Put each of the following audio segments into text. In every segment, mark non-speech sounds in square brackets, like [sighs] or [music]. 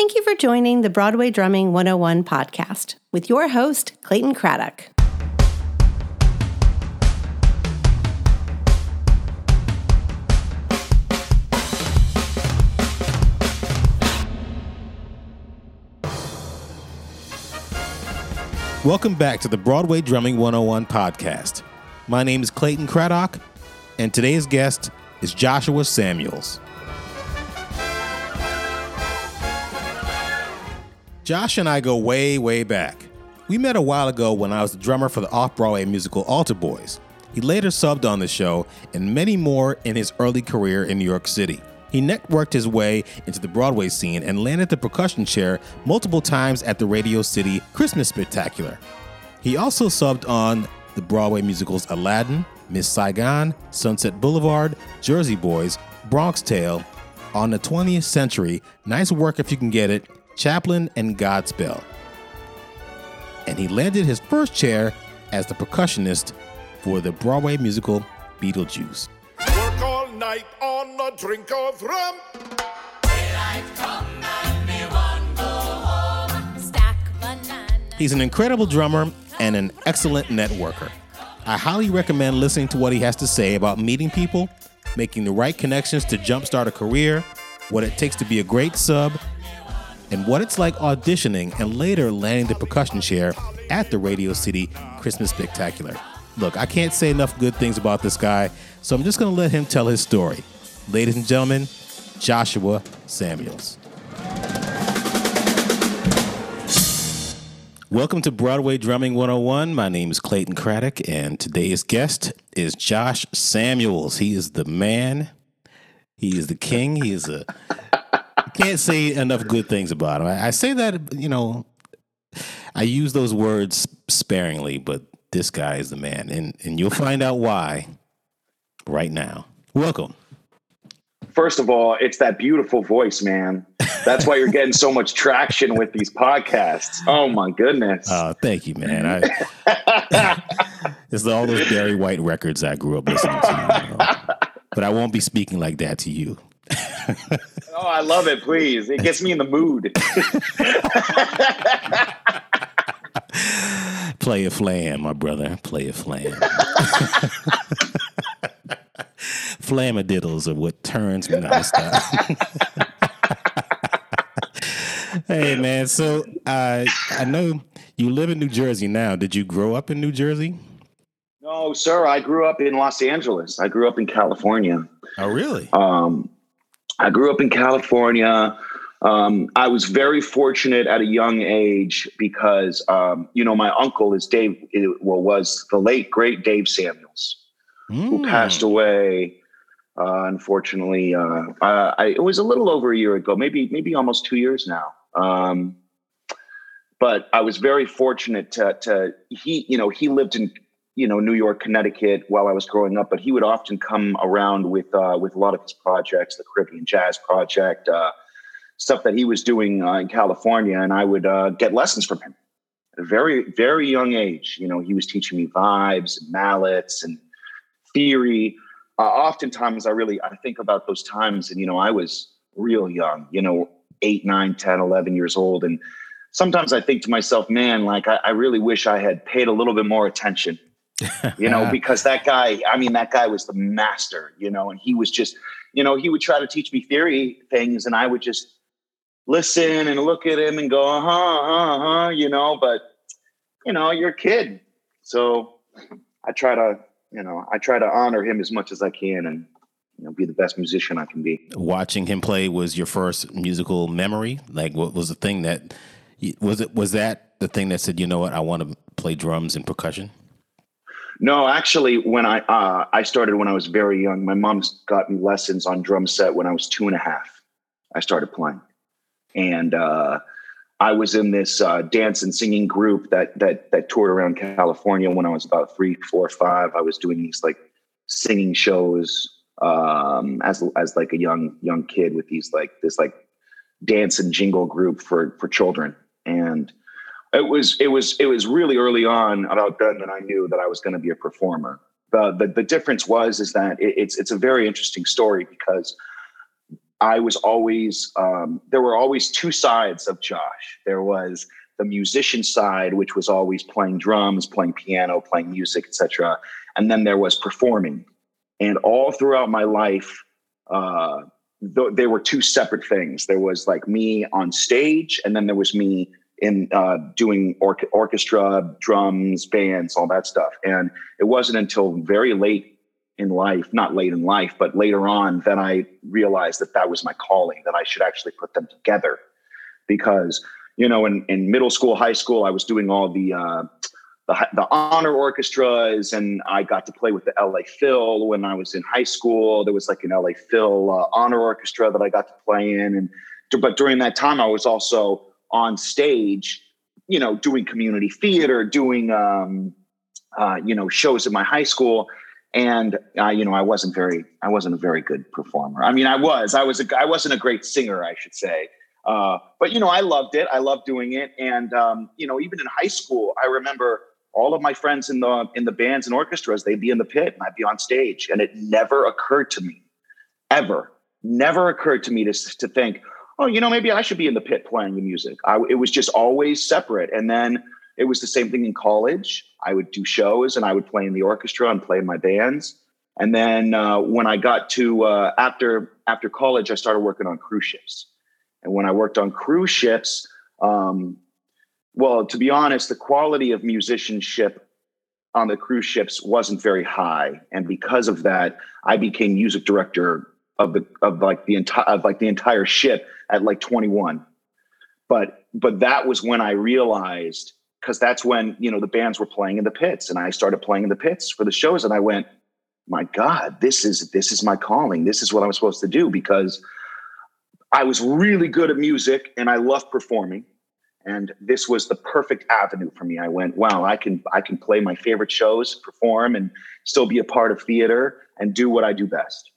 Thank you for joining the Broadway Drumming 101 podcast with your host, Clayton Craddock. Welcome back to the Broadway Drumming 101 podcast. My name is Clayton Craddock, and today's guest is Joshua Samuels. Josh and I go way, way back. We met a while ago when I was the drummer for the off Broadway musical Altar Boys. He later subbed on the show and many more in his early career in New York City. He networked his way into the Broadway scene and landed the percussion chair multiple times at the Radio City Christmas Spectacular. He also subbed on the Broadway musicals Aladdin, Miss Saigon, Sunset Boulevard, Jersey Boys, Bronx Tale, On the 20th Century, Nice Work If You Can Get It, Chaplin, and Godspell. And he landed his first chair as the percussionist for the Broadway musical Beetlejuice. Work all night on a drink of rum. He's an incredible drummer and an excellent networker. I highly recommend listening to what he has to say about meeting people, making the right connections to jumpstart a career, what it takes to be a great sub, and what it's like auditioning and later landing the percussion chair at the Radio City Christmas Spectacular. Look, I can't say enough good things about this guy, so I'm just going to let him tell his story. Ladies and gentlemen, Joshua Samuels. Welcome to Broadway Drumming 101. My name is Clayton Craddock, and today's guest is Josh Samuels. He is the man. He is the king. He is a. Can't say enough good things about him. I, I say that, you know, I use those words sparingly, but this guy is the man, and and you'll find out why right now. Welcome. First of all, it's that beautiful voice, man. That's why you're getting so much traction with these podcasts. Oh my goodness. Uh, thank you, man. I, [laughs] it's all those Barry White records I grew up listening to. you know. But I won't be speaking like that to you. Oh, I love it. Please, it gets me in the mood. [laughs] Play a flam, my brother. Play a flam. [laughs] Flamadiddles are what turns me on [laughs] hey man, so uh, I know you live in New Jersey now. Did you grow up in New Jersey? no, sir. I grew up in Los Angeles. I grew up in California. Oh, really? Um, I grew up in California. Um, I was very fortunate at a young age because, um, you know, my uncle is Dave, well, was the late, great Dave Samuels, who Mm. passed away. Uh, unfortunately, uh, I, I, it was a little over a year ago, maybe, maybe almost two years now. Um, but I was very fortunate to, to, he, you know, he lived in, you know, New York, Connecticut while I was growing up, but he would often come around with, uh, with a lot of his projects, the Caribbean Jazz Project, uh, stuff that he was doing uh, in California, and I would uh, get lessons from him at a very, very young age. You know, he was teaching me vibes and mallets and theory. Uh, oftentimes, I really I think about those times, and you know, I was real young. You know, eight, nine, 10, 11 years old, and sometimes I think to myself, man, like I, I really wish I had paid a little bit more attention you know, because that guy, I mean, that guy was the master, you know, and he was just, you know, he would try to teach me theory things and I would just listen and look at him and go, uh huh, uh huh, you know, but, you know, you're a kid. So I try to, you know, I try to honor him as much as I can and, you know, be the best musician I can be. Watching him play was your first musical memory. Like, what was the thing that was it? Was that the thing that said, you know what, I want to play drums and percussion? No, actually, when I uh, I started when I was very young, my mom's got me lessons on drum set when I was two and a half. I started playing, and uh, I was in this uh, dance and singing group that that that toured around California when I was about three, four, five. I was doing these like singing shows um, as as like a young young kid with these like this like dance and jingle group for for children, and it was it was it was really early on about then that I knew that I was going to be a performer. The, the the difference was is that it, it's it's a very interesting story because I was always um, there were always two sides of Josh. There was the musician side, which was always playing drums, playing piano, playing music, etc. And then there was performing. And all throughout my life, uh, th- there were two separate things. There was like me on stage, and then there was me in uh, doing or- orchestra, drums, bands, all that stuff. And it wasn't until very late in life, not late in life, but later on, that I realized that that was my calling, that I should actually put them together. Because, you know, in, in middle school, high school, I was doing all the, uh, the, the honor orchestras, and I got to play with the LA Phil when I was in high school. There was like an LA Phil uh, honor orchestra that I got to play in, and but during that time, I was also on stage, you know, doing community theater, doing um, uh, you know shows at my high school, and uh, you know I wasn't very I wasn't a very good performer. I mean, I was I was a I wasn't a great singer, I should say. Uh, but you know, I loved it. I loved doing it, and um, you know, even in high school, I remember all of my friends in the in the bands and orchestras. They'd be in the pit, and I'd be on stage, and it never occurred to me, ever, never occurred to me to to think, oh, you know, maybe I should be in the pit playing the music. I, it was just always separate. And then it was the same thing in college. I would do shows and I would play in the orchestra and play in my bands. And then uh, when I got to uh, after after college, I started working on cruise ships. And when I worked on cruise ships, um, well, to be honest, the quality of musicianship on the cruise ships wasn't very high, and because of that, I became music director of the of like the entire of like the entire ship at like 21 but but that was when i realized because that's when you know the bands were playing in the pits and i started playing in the pits for the shows and i went my god this is this is my calling. This is what i'm supposed to do because i was really good at music and i love performing and this was the perfect avenue for me. I went wow i can i can play my favorite shows perform and still be a part of theater and do what i do best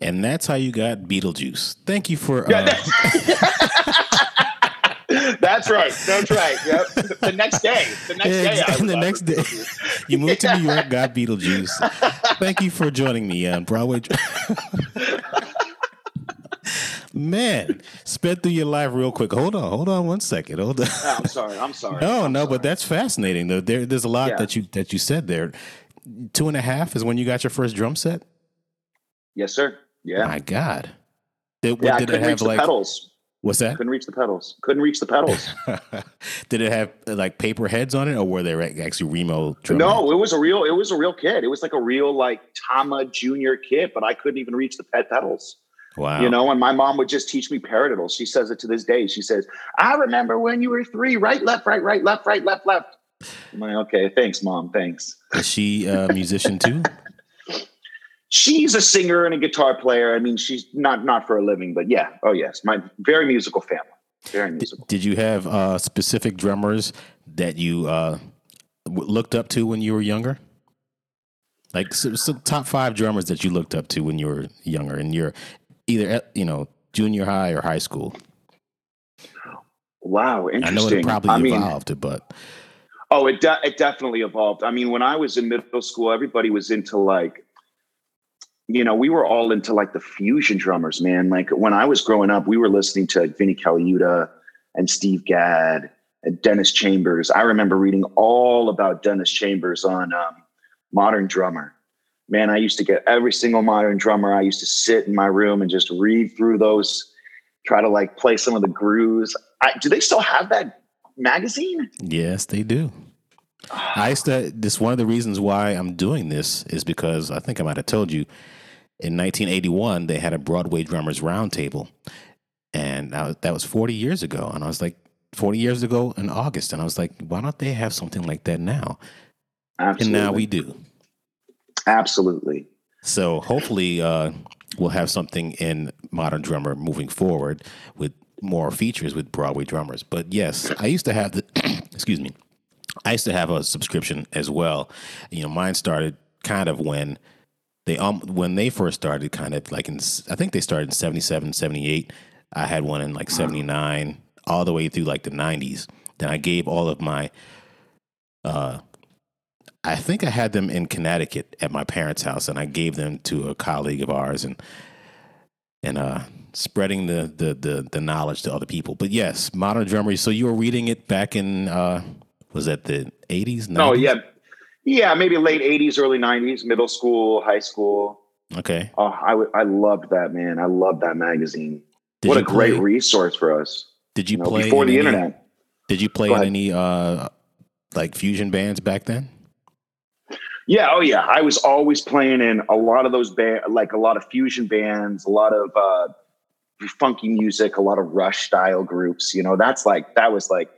and that's how you got Beetlejuice. Thank you for. Uh... that's, [laughs] that's right. That's right. Yep. The next day. The next yeah, day. And the next day, [laughs] you moved to New York, got Beetlejuice. Thank you for joining me on Broadway. [laughs] Man, sped through your life real quick. Hold on, hold on one second. Hold on. Oh, I'm sorry. I'm sorry. No, I'm no, sorry. but that's fascinating. Though there, there's a lot yeah. that you that you said there. Two and a half is when you got your first drum set. Yes, sir. Yeah. My God. Did, yeah, did I couldn't it have reach the like pedals. What's that? Couldn't reach the pedals. Couldn't reach the pedals. [laughs] did it have like paper heads on it, or were they actually Remo? Drum no, heads? it was a real. It was a real kit. It was like a real like Tama Junior kit, but I couldn't even reach the ped pedals. Wow. You know, and my mom would just teach me paradiddles. She says it to this day. She says, "I remember when you were three, right, left, right, right, left, right, left, left." I'm like, okay, thanks, mom. Thanks. Is she a musician too? [laughs] she's a singer and a guitar player. I mean, she's not not for a living, but yeah. Oh yes, my very musical family. Very musical. Did, you have uh, specific drummers that you uh, looked up to when you were younger? Like so, so top five drummers that you looked up to when you were younger, and you're either you know junior high or high school. Wow, interesting. I know it probably I evolved, mean, but oh, it de- it definitely evolved. I mean, when I was in middle school, everybody was into like you know, we were all into like the fusion drummers, man. Like when I was growing up, we were listening to Vinnie Colaiuta and Steve Gadd and Dennis Chambers. I remember reading all about Dennis Chambers on um, Modern Drummer. Man, I used to get every single Modern Drummer. I used to sit in my room and just read through those, try to like play some of the grooves. I, do they still have that magazine? Yes, they do. I used to. This one of the reasons why I'm doing this is because I think I might have told you in 1981 they had a Broadway drummers roundtable, and that was 40 years ago. And I was like, 40 years ago in August, and I was like, why don't they have something like that now? Absolutely. And now we do. Absolutely. So hopefully uh, we'll have something in Modern Drummer moving forward with more features with Broadway drummers. But yes, I used to have the [clears throat] excuse me. I used to have a subscription as well. You know, mine started kind of when they um when they first started kind of like in I think they started in 77 78 I had one in like 79 all the way through like the 90s then I gave all of my uh I think I had them in Connecticut at my parents' house and I gave them to a colleague of ours and and uh, spreading the, the the the knowledge to other people. But yes, modern drummery. So you were reading it back in uh, was that the eighties? Oh yeah, yeah, maybe late '80s, early '90s, middle school, high school. Okay. Oh, I I loved that man. I loved that magazine. Did what a great resource for us. Did you you know, play before the any- internet. Did you play in any uh, like fusion bands back then? Yeah, oh yeah. I was always playing in a lot of those band, like a lot of fusion bands, a lot of uh, funky music, a lot of Rush style groups. You know, that's like that was like,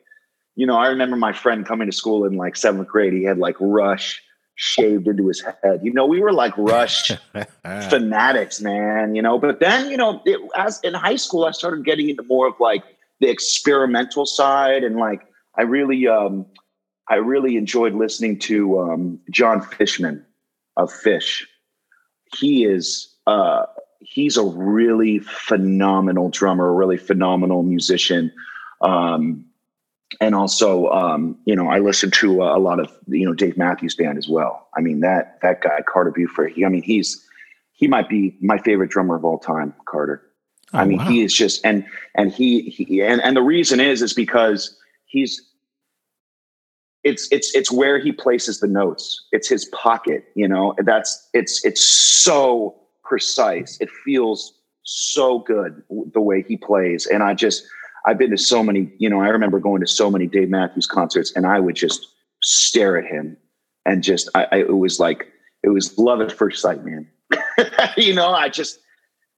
you know, I remember my friend coming to school in like seventh grade. He had like Rush shaved into his head. You know, we were like Rush [laughs] fanatics, man. You know, but then you know, it, as in high school, I started getting into more of like the experimental side, and like I really, um, I really enjoyed listening to um, Jon Fishman of Phish. He is, uh, he's a really phenomenal drummer, a really phenomenal musician. Um, and also, um, you know, I listen to uh, a lot of you know Dave Matthews Band as well. I mean that that guy Carter Beauford. He, I mean, he's he might be my favorite drummer of all time, Carter. I Oh, mean, wow. he is just and and he, he and and the reason is is because he's it's it's it's where he places the notes. It's his pocket, you know. That's it's it's so precise. It feels so good the way he plays, and I just I've been to so many. You know, I remember going to so many Dave Matthews concerts, and I would just stare at him, and just I, I it was like it was love at first sight, man. [laughs] you know, I just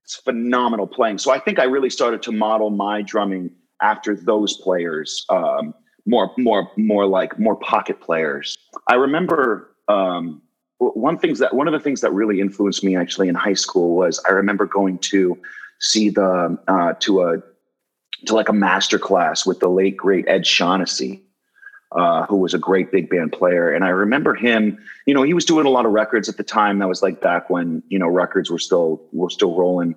it's phenomenal playing. So I think I really started to model my drumming after those players, um, more, more, more like more pocket players. I remember um, one things that one of the things that really influenced me actually in high school was I remember going to see the uh, to a to like a master class with the late great Ed Shaughnessy, uh, who was a great big band player. And I remember him, you know, he was doing a lot of records at the time. That was like back when, you know, records were still were still rolling.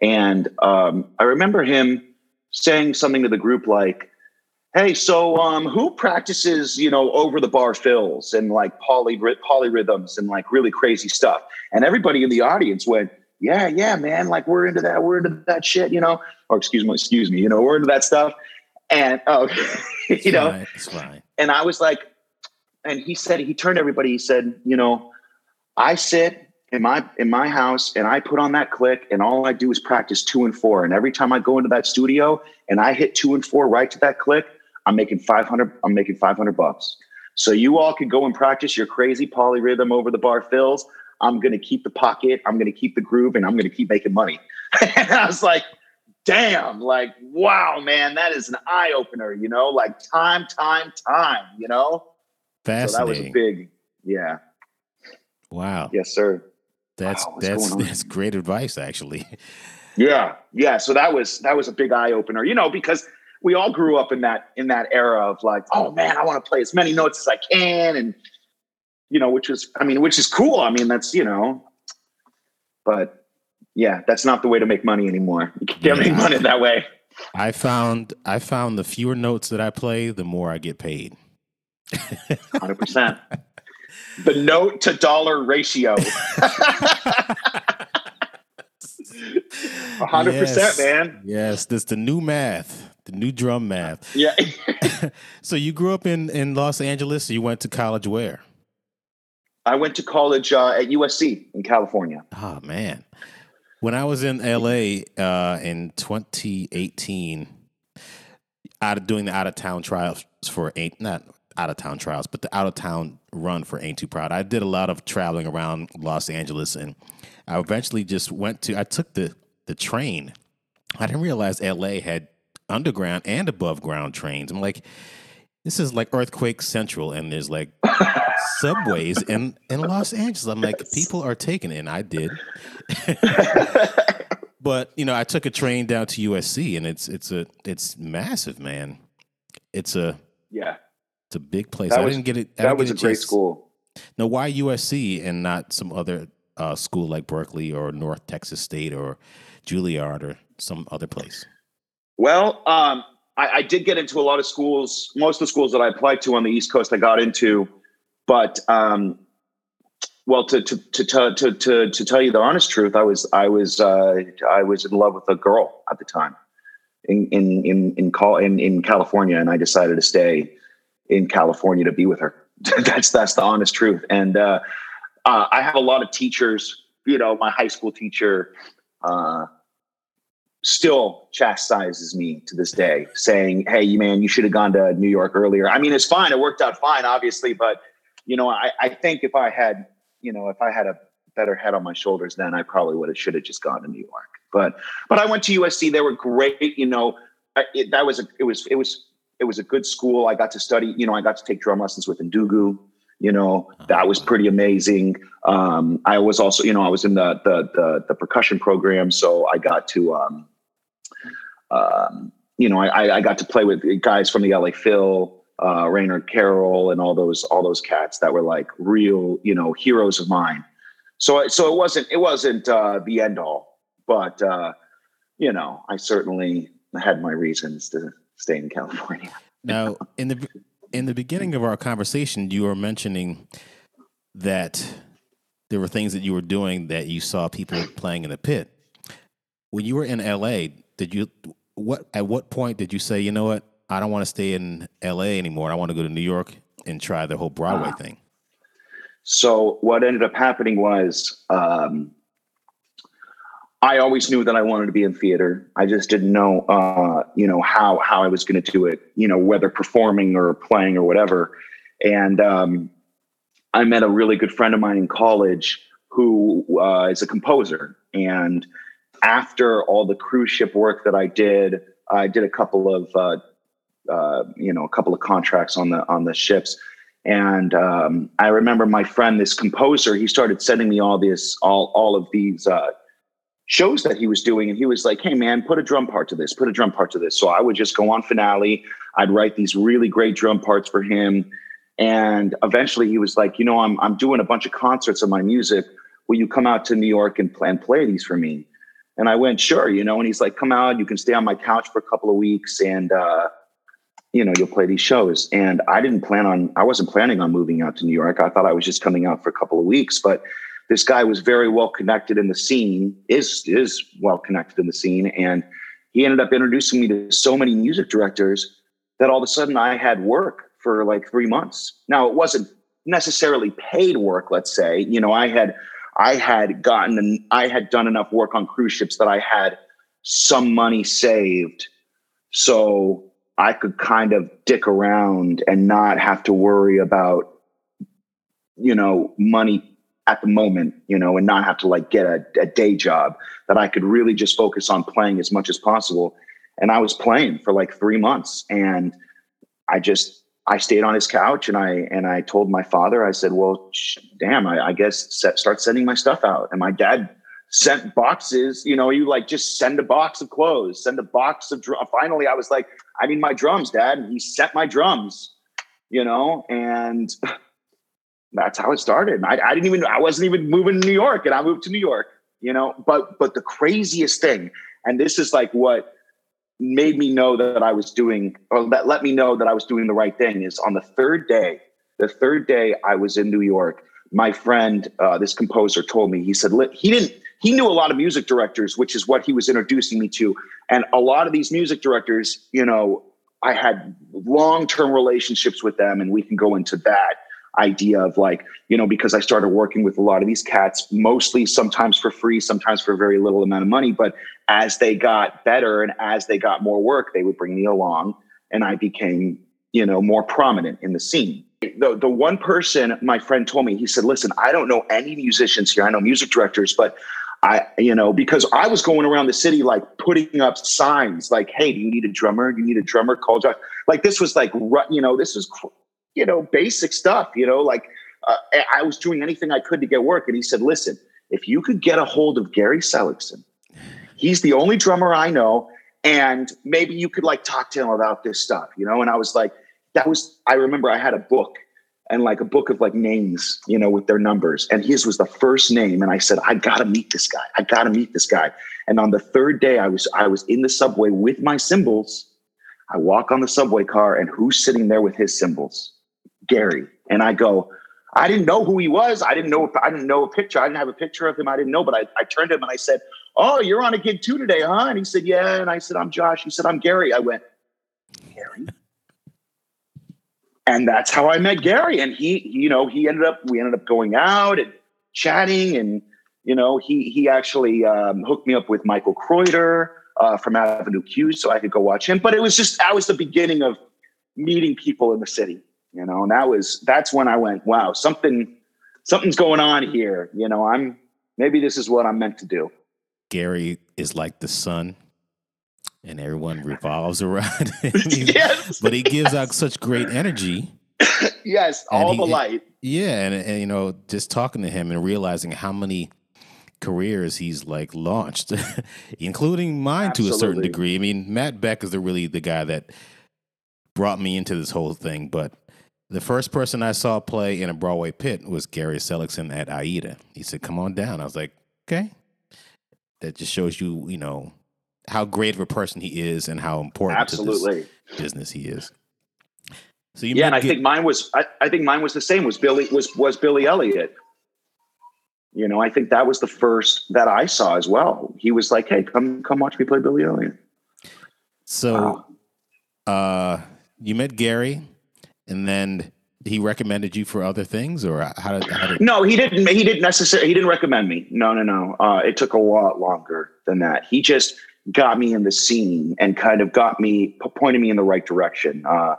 And um, I remember him saying something to the group like, Hey, so um, who practices, you know, over the bar fills and like poly polyrhythms and like really crazy stuff? And everybody in the audience went, Yeah, yeah, man, like we're into that, we're into that shit, you know, or excuse me, excuse me, you know, we're into that stuff. And oh, [laughs] It's you know, it's and I was like, and he said, he turned to everybody, he said, you know, I sit in my in my house and I put on that click and all I do is practice two and four. And every time I go into that studio and I hit two and four right to that click, I'm making 500, I'm making 500 bucks. So you all can go and practice your crazy polyrhythm over the bar fills. I'm going to keep the pocket. I'm going to keep the groove and I'm going to keep making money. [laughs] and I was like, damn, like, wow, man, that is an eye opener, you know, like time, time, time, you know? So that was a big, yeah. wow. Yes, sir. That's Wow, that's that's great advice, actually. [laughs] Yeah. Yeah. So that was, that was a big eye opener, you know, because we all grew up in that, in that era of like, oh man, I want to play as many notes as I can. And, you know, which is, I mean, which is cool. I mean, that's, you know, but yeah, that's not the way to make money anymore. You can't make money that way. I found I found the fewer notes that I play, the more I get paid. Hundred percent. The note to dollar ratio. [laughs] hundred percent, Yes. man. Yes, that's the new math, the new drum math. Yeah. [laughs] So you grew up in in Los Angeles. You went to college where? I went to college uh, at USC in California. Oh man, when I was in LA uh, in 2018, out of doing the out of town trials for ain't not out of town trials, but the out of town run for Ain't Too Proud. I did a lot of traveling around Los Angeles, and I eventually just went to. I took the the train. I didn't realize LA had underground and above ground trains. I'm like, this is like earthquake central, and there's like subways in in Los Angeles. I'm like, people are taking it, and I did. [laughs] but you know, I took a train down to USC, and it's it's a it's massive, man. It's a Yeah, it's a big place. That I was- didn't get it. I that was a get great school. Now, why USC and not some other uh, school like Berkeley or North Texas State or Juilliard or some other place? Well, um, I, I did get into a lot of schools. Most of the schools that I applied to on the East Coast, I got into, but um, well, to to, to to to to tell you the honest truth, I was I was uh, I was in love with a girl at the time in in in in, in in California, and I decided to stay in California to be with her. [laughs] that's that's the honest truth. And uh, uh, I have a lot of teachers. You know, my high school teacher uh, still chastises me to this day, saying, "Hey, man, you should have gone to New York earlier." I mean, it's fine; it worked out fine, obviously, but you know, I, I think if I had, you know, if I had a better head on my shoulders then, I probably would have should have just gone to New York. But but I went to USC. They were great. You know, it, that was a it was it was it was a good school. I got to study. You know, I got to take drum lessons with Ndugu. You know, that was pretty amazing. Um, I was also, you know, I was in the the the, the percussion program, so I got to, um, um, you know, I, I got to play with guys from the LA Phil, uh, Carroll, and all those all those cats that were like real, you know, heroes of mine. So so it wasn't it wasn't uh, the end all, but uh, you know, I certainly had my reasons to stay in California. Now, in the in the beginning of our conversation, you were mentioning that there were things that you were doing that you saw people playing in the pit. When you were in LA, did you what at what point did you say, you know what, I don't want to stay in LA anymore. I want to go to New York and try the whole Broadway uh, thing? So what ended up happening was um, I always knew that I wanted to be in theater. I just didn't know, uh, you know, how how I was going to do it. You know, whether performing or playing or whatever. And um, I met a really good friend of mine in college who uh, is a composer. And after all the cruise ship work that I did, I did a couple of, uh, uh you know, a couple of contracts on the on the ships. And um, I remember my friend, this composer, he started sending me all this, all all of these uh, shows that he was doing, and he was like, "Hey, man, put a drum part to this, put a drum part to this." So I would just go on finale. I'd write these really great drum parts for him, and eventually he was like, "You know, I'm I'm doing a bunch of concerts of my music. Will you come out to New York and and play these for me?" And I went, "Sure." You know, and he's like, "Come out. You can stay on my couch for a couple of weeks, and." uh you know, you'll play these shows. And I didn't plan on, I wasn't planning on moving out to New York. I thought I was just coming out for a couple of weeks, but this guy was very well connected in the scene, is, is well connected in the scene. And he ended up introducing me to so many music directors that all of a sudden I had work for like three months. Now it wasn't necessarily paid work, let's say, you know, I had, I had gotten, and I had done enough work on cruise ships that I had some money saved. So I could kind of dick around and not have to worry about, you know, money at the moment, you know, and not have to like get a, a, day job, that I could really just focus on playing as much as possible. And I was playing for like three months and I just, I stayed on his couch and I, and I told my father, I said, well, sh- damn, I, I guess set, start sending my stuff out. And my dad sent boxes, you know, you like just send a box of clothes, send a box of drum. Finally, I was like, I need my drums, dad. And he sent my drums, you know, and [laughs] that's how it started. I, I didn't even, I wasn't even moving to New York and I moved to New York, you know, but, but the craziest thing, and this is like what made me know that I was doing, or that let me know that I was doing the right thing is on the third day, the third day I was in New York, my friend, uh, this composer told me, he said, he didn't, he knew a lot of music directors, which is what he was introducing me to. And a lot of these music directors, you know, I had long term relationships with them, and we can go into that idea of like, you know, because I started working with a lot of these cats, mostly sometimes for free, sometimes for a very little amount of money. But as they got better and as they got more work, they would bring me along, and I became, you know, more prominent in the scene. The, the one person my friend told me, he said, Listen, I don't know any musicians here. I know music directors, but I, you know, because I was going around the city like putting up signs like, "Hey, do you need a drummer? Do you need a drummer? Call Josh." Like this was like, you know, this was, you know, basic stuff. You know, like uh, I was doing anything I could to get work. And he said, "Listen, if you could get a hold of Gary Seligson, he's the only drummer I know, and maybe you could like talk to him about this stuff." You know, and I was like, that was. I remember I had a book and like a book of like names, you know, with their numbers. And his was the first name. And I said, I gotta meet this guy. I gotta meet this guy. And on the third day, I was I was in the subway with my cymbals. I walk on the subway car, and who's sitting there with his cymbals? Gary. And I go, I didn't know who he was. I didn't know. I didn't know a picture. I didn't have a picture of him. I didn't know. But I, I turned to him and I said, "Oh, you're on a gig too today, huh?" And he said, "Yeah." And I said, "I'm Josh." He said, "I'm Gary." I went, "Gary." And that's how I met Gary. And he, you know, he ended up. We ended up going out and chatting, and you know, he he actually um, hooked me up with Michael Croiter uh, from Avenue Q, so I could go watch him. But it was just that was the beginning of meeting people in the city you know and that was that's when i went wow something something's going on here. You know i'm maybe this is what i'm meant to do. Gary is like the sun and everyone [laughs] revolves around [laughs] him. [laughs] Yes. but he gives out such great energy. Yes all he, the light. yeah and, and you know just talking to him and realizing how many careers he's like launched including mine Absolutely. to a certain degree. I mean matt beck is the really the guy that brought me into this whole thing but the first person I saw play in a Broadway pit was Gary Seligson at Aida. He said, "Come on down." I was like, "Okay." That just shows you, you know, how great of a person he is and how important Absolutely. business he is. So yeah, and I get, think mine was I, I, think mine was the same. Was Billy was was Billy Elliot? You know, I think that was the first that I saw as well. He was like, "Hey, come come watch me play Billy Elliot." So, wow. uh, you met Gary and then he recommended you for other things, or how did? How did no, he didn't. He didn't necessarily. He didn't recommend me. No, no, no. Uh, it took a lot longer than that. He just got me in the scene and kind of got me pointed me in the right direction. Uh,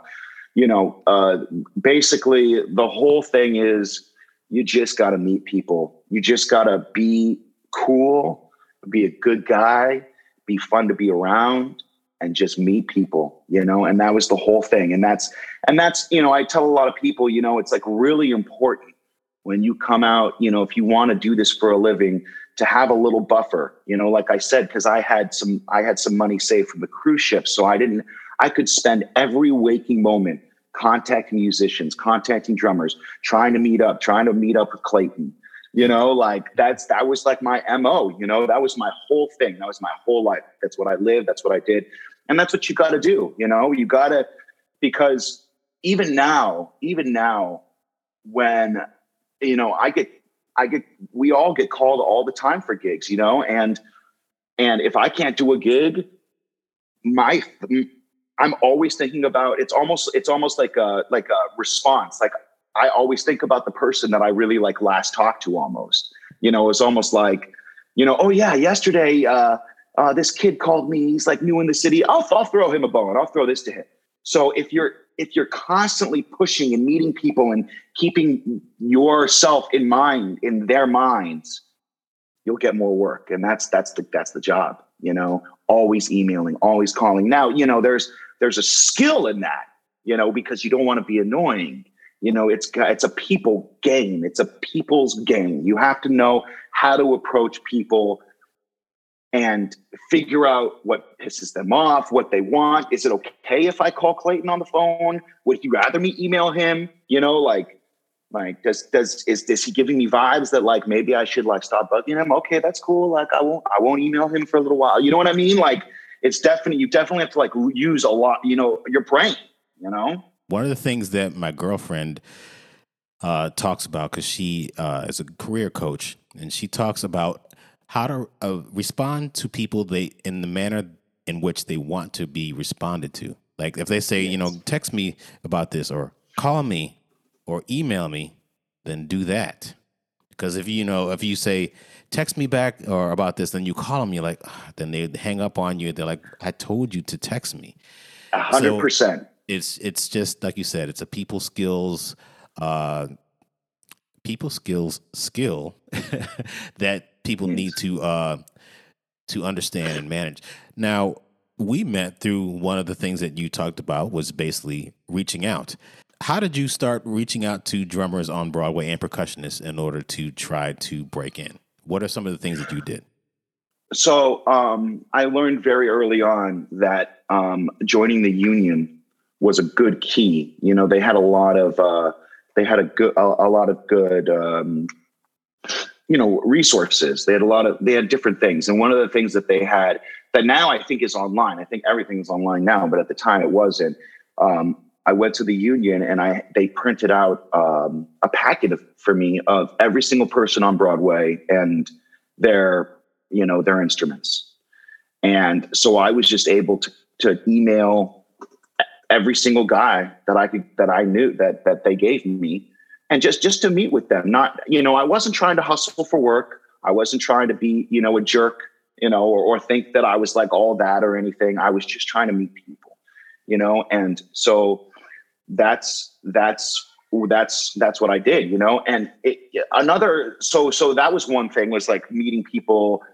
you know, uh, basically the whole thing is you just got to meet people. You just got to be cool, be a good guy, be fun to be around and just meet people, you know, and that was the whole thing. And that's, and that's, you know, I tell a lot of people, you know, it's like really important when you come out, you know, if you want to do this for a living, to have a little buffer, you know, like I said, because I had some, I had some money saved from the cruise ship. So I didn't, I could spend every waking moment contacting musicians, contacting drummers, trying to meet up, trying to meet up with Clayton. You know, like that's that was like my MO, you know, that was my whole thing. That was my whole life. That's what I lived, that's what I did. And that's what you got to do. You know, you got to, because even now, even now, when, you know, I get, I get, we all get called all the time for gigs, you know, and, and if I can't do a gig, my, I'm always thinking about, it's almost, it's almost like a, like a response. Like I always think about the person that I really like last talked to almost, you know, it's almost like, you know, oh yeah, yesterday, uh, uh, this kid called me. He's like new in the city. I'll, I'll throw him a bone. I'll throw this to him. So if you're if you're constantly pushing and meeting people and keeping yourself in mind in their minds, you'll get more work. And that's that's the that's the job. You know, always emailing, always calling. Now you know there's there's a skill in that. You know, because you don't want to be annoying. You know, it's it's a people game. It's a people's game. You have to know how to approach people and figure out what pisses them off, what they want. Is it okay if I call Clayton on the phone? Would you rather me email him? You know, like, like does does is this he giving me vibes that like maybe I should like stop bugging him? Okay, that's cool. Like I won't I won't email him for a little while. You know what I mean? Like it's definitely you definitely have to like use a lot. You know your brain. You know. One of the things that my girlfriend uh, talks about because she uh, is a career coach and she talks about how to uh, respond to people they in the manner in which they want to be responded to. Like if they say, yes. you know, text me about this or call me or email me, then do that. Because if you know, if you say text me back or about this, then you call them, you're like, oh, then they hang up on you. They're like, I told you to text me. A hundred percent. It's it's just like you said, it's a people skills, uh, people skills skill [laughs] that people yes. need to uh, to understand and manage. Now, we met through one of the things that you talked about was basically reaching out. How did you start reaching out to drummers on Broadway and percussionists in order to try to break in? What are some of the things that you did? So um, I learned very early on that um, joining the union was a good key. You know, they had a lot of uh, they had a good a, a lot of good um, you know resources. They had a lot of they had different things. And one of the things that they had that now i think is online i think everything is online now but at the time it wasn't um, I went to the union and I they printed out um, a packet of, for me of every single person on Broadway and their you know their instruments, and so I was just able to to email every single guy that I could that I knew that that they gave me, and just just to meet with them. Not you know I wasn't trying to hustle for work. I wasn't trying to be you know a jerk you know or, or think that I was like all that or anything. I was just trying to meet people, you know, and so that's that's that's that's what I did, you know. And it, another so so that was one thing was like meeting people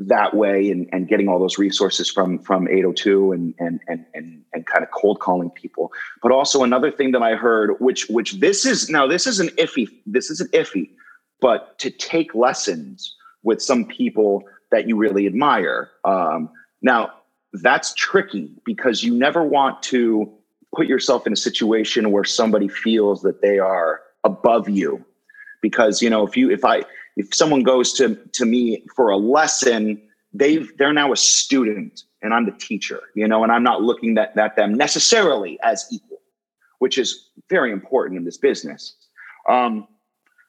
that way and, and getting all those resources from from 802 and and and and and kind of cold calling people. But also another thing that I heard, which which this is now this is an iffy, this is an iffy, but to take lessons with some people that you really admire. Um, now that's tricky because you never want to put yourself in a situation where somebody feels that they are above you because you know if you if i if someone goes to to me for a lesson they've they're now a student and i'm the teacher you know and i'm not looking at, at them necessarily as equal which is very important in this business um,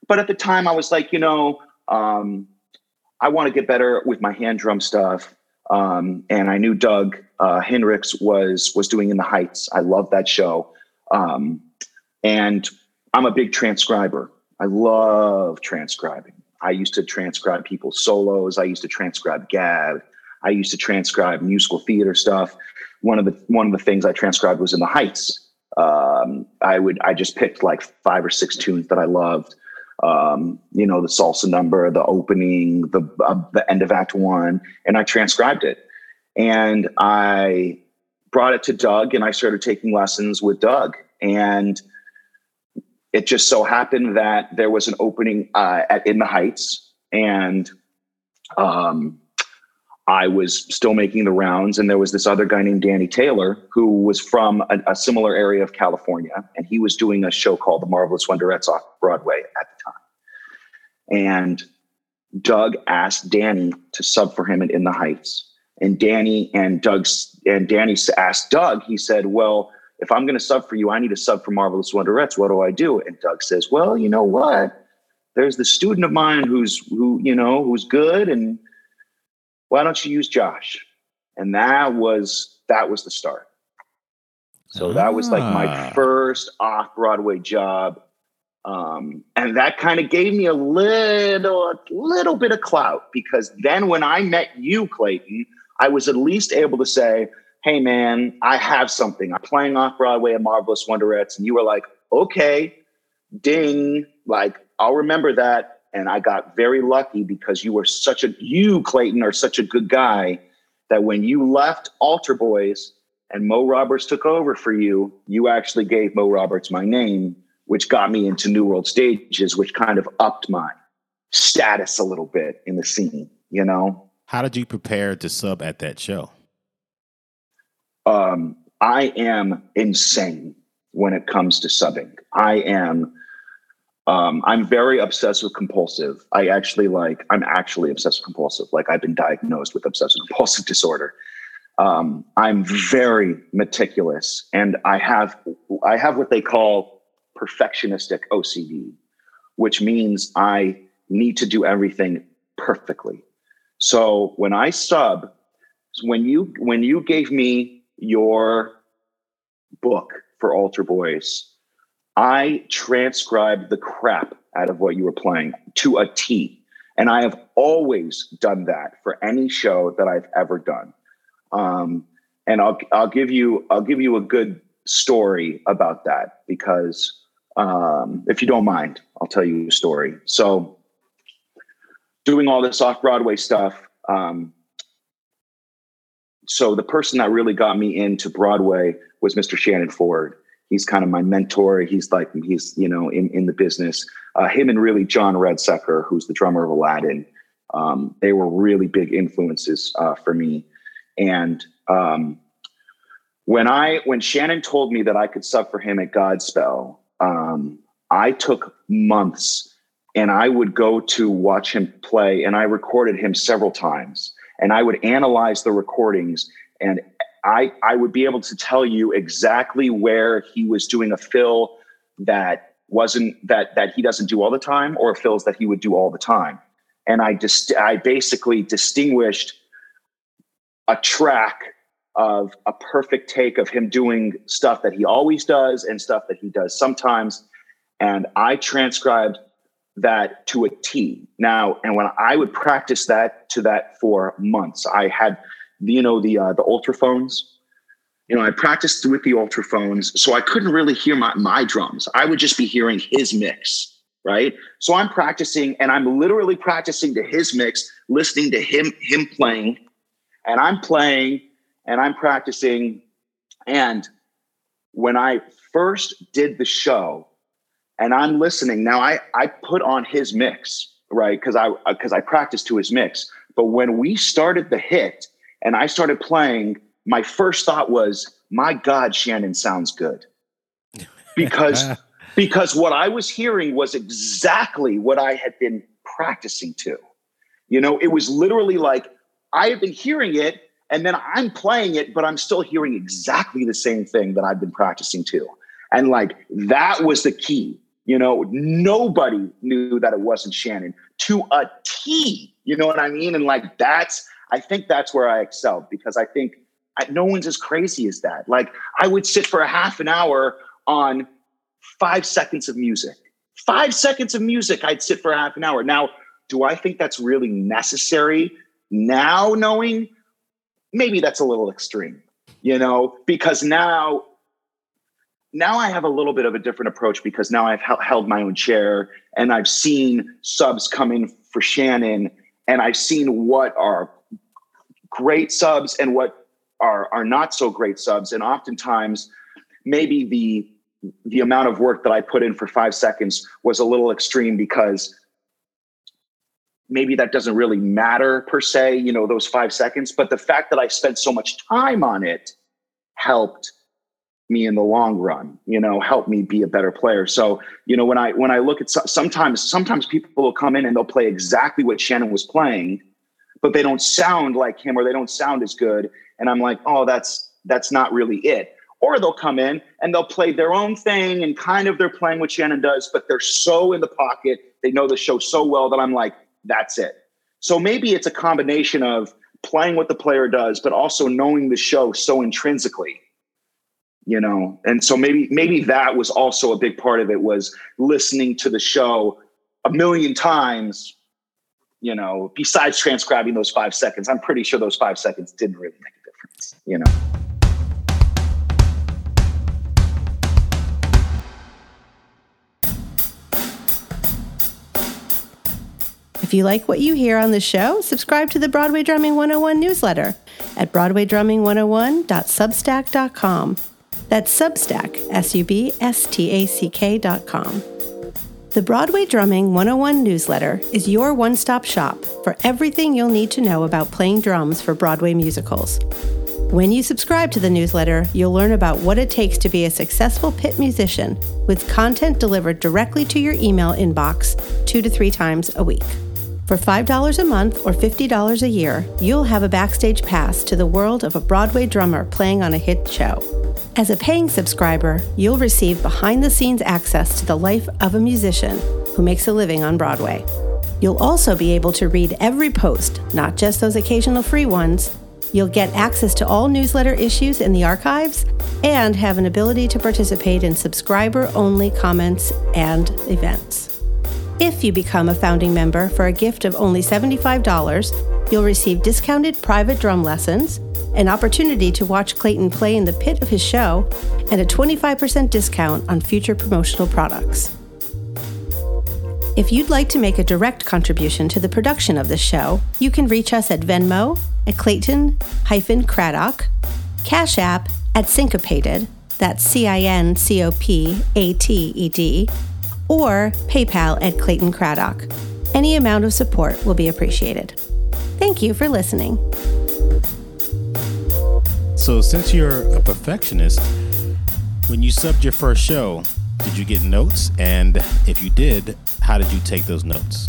but at the time i was like you know um, i want to get better with my hand drum stuff um, and I knew Doug uh, Hinrichs was was doing in the Heights. I love that show, um, and I'm a big transcriber. I love transcribing. I used to transcribe people's solos. I used to transcribe Gadd. I used to transcribe musical theater stuff. One of the one of the things I transcribed was in the Heights. Um, I would I just picked like five or six tunes that I loved um, you know, the salsa number, the opening, the uh, the end of Act One, and I transcribed it, and I brought it to Doug, and I started taking lessons with Doug, and it just so happened that there was an opening uh, at In the Heights, and um, I was still making the rounds, and there was this other guy named Danny Taylor who was from a, a, similar area of California, and he was doing a show called The Marvelous Wonderettes off Broadway at the time. And Doug asked Danny to sub for him at In the Heights, and Danny and Doug's and Danny asked Doug. He said, "Well, if I'm going to sub for you, I need a sub for Marvelous Wonderettes. What do I do?" And Doug says, "Well, you know what? There's the student of mine who's who you know who's good and." why don't you use Josh? And that was that was the start. So that was like my ah. first off Broadway job. Um, and that kind of gave me a little, a little bit of clout because then when I met you, Clayton, I was at least able to say, Hey man, I have something. I'm playing off Broadway at Marvelous Wonderettes. And you were like, okay, ding. Like, I'll remember that and I got very lucky because you were such a you Clayton are such a good guy that when you left Altar Boys and Mo Roberts took over for you, you actually gave Mo Roberts my name, which got me into New World Stages, which kind of upped my status a little bit in the scene, you know? How did you prepare to sub at that show? Um, I am insane when it comes to subbing. I am um, I'm very obsessive compulsive. I actually like, I'm actually obsessive compulsive. Like I've been diagnosed with obsessive compulsive [laughs] disorder. Um, I'm very meticulous and I have, I have what they call perfectionistic OCD, which means I need to do everything perfectly. So when I sub, when you, when you gave me your book for Altar Boys, I transcribed the crap out of what you were playing to a T. And I have always done that for any show that I've ever done. Um, and I'll I'll give you I'll give you a good story about that because um, if you don't mind, I'll tell you a story. So, doing all this off Broadway stuff. Um, so the person that really got me into Broadway was Mr. Shannon Ford, he's kind of my mentor. He's like he's you know in in the business. Uh, him and really John Redsecker, who's the drummer of Aladdin. Um, they were really big influences uh, for me. And um, when I when Shannon told me that I could sub for him at Godspell, um, I took months and I would go to watch him play, and I recorded him several times, and I would analyze the recordings and I I would be able to tell you exactly where he was doing a fill that wasn't that that he doesn't do all the time or fills that he would do all the time. And I just I basically distinguished a track of a perfect take of him doing stuff that he always does and stuff that he does sometimes. And I transcribed that to a T. Now, and when I would practice that to that for months, I had, you know, the uh, the ultraphones. You know, I practiced with the ultraphones, so I couldn't really hear my my drums. I would just be hearing his mix, right? So I'm practicing, and I'm literally practicing to his mix, listening to him him playing, and I'm playing, and I'm practicing, and when I first did the show, and I'm listening now. I I put on his mix right because I uh, because I practiced to his mix. But when we started the hit and I started playing, my first thought was, "My God, Shannon sounds good," [laughs] because [laughs] because what I was hearing was exactly what I had been practicing to. You know, it was literally like I had been hearing it and then I'm playing it, but I'm still hearing exactly the same thing that I've been practicing to. And like that was the key. You know, nobody knew that it wasn't Shannon to a T. You know what I mean? And like that's, I think that's where I excelled because I think I, no one's as crazy as that. Like I would sit for a half an hour on five seconds of music. Five seconds of music, I'd sit for a half an hour. Now, do I think that's really necessary now, knowing? Maybe that's a little extreme, you know, because now now I have a little bit of a different approach because now I've held my own chair and I've seen subs come in for Shannon and I've seen what are great subs and what are are not so great subs. And oftentimes maybe the the amount of work that I put in for 5 seconds was a little extreme because maybe that doesn't really matter per se, you know, those 5 seconds, but the fact that I spent so much time on it helped me in the long run you know help me be a better player. So you know when i when i look at sometimes sometimes people will come in and they'll play exactly what shannon was playing but they don't sound like him or they don't sound as good. And i'm like oh that's that's not really it. Or they'll come in and they'll play their own thing and kind of they're playing what shannon does but they're so in the pocket. They know the show so well that i'm like that's it. So maybe it's a combination of playing what the player does but also knowing the show so intrinsically you know? And so maybe maybe that was also a big part of it was listening to the show a million times you know besides transcribing those five seconds. I'm pretty sure those five seconds didn't really make a difference you know? If you like what you hear on the show, subscribe to the Broadway Drumming 101 newsletter at broadwaydrumming101.substack.com. That's Substack, S U B S T A C K dot com. The Broadway Drumming 101 newsletter is your one stop shop for everything you'll need to know about playing drums for Broadway musicals. When you subscribe to the newsletter, you'll learn about what it takes to be a successful pit musician with content delivered directly to your email inbox two to three times a week. For $5 a month or $50 a year, you'll have a backstage pass to the world of a Broadway drummer playing on a hit show. As a paying subscriber, you'll receive behind the scenes access to the life of a musician who makes a living on Broadway. You'll also be able to read every post, not just those occasional free ones. You'll get access to all newsletter issues in the archives and have an ability to participate in subscriber only comments and events. If you become a founding member for a gift of only $75, you'll receive discounted private drum lessons an opportunity to watch Clayton play in the pit of his show, and a 25% discount on future promotional products. If you'd like to make a direct contribution to the production of this show, you can reach us at Venmo at Clayton Craddock, Cash App at Cincopated, that's C I N C O P A T E D, or PayPal at Clayton Craddock. Any amount of support will be appreciated. Thank you for listening. So, since you're a perfectionist, when you subbed your first show, did you get notes? And if you did, how did you take those notes?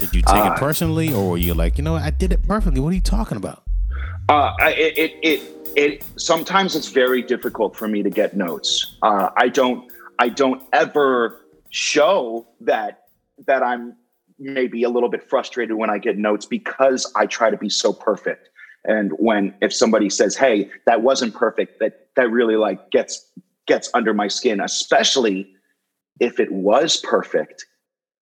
Did you take uh, it personally, or were you like, you know, I did it perfectly? What are you talking about? Uh, it, it, it it sometimes it's very difficult for me to get notes. Uh, I don't I don't ever show that that I'm maybe a little bit frustrated when I get notes because I try to be so perfect. And when if somebody says, "Hey, that wasn't perfect," that that really like gets gets under my skin, especially if it was perfect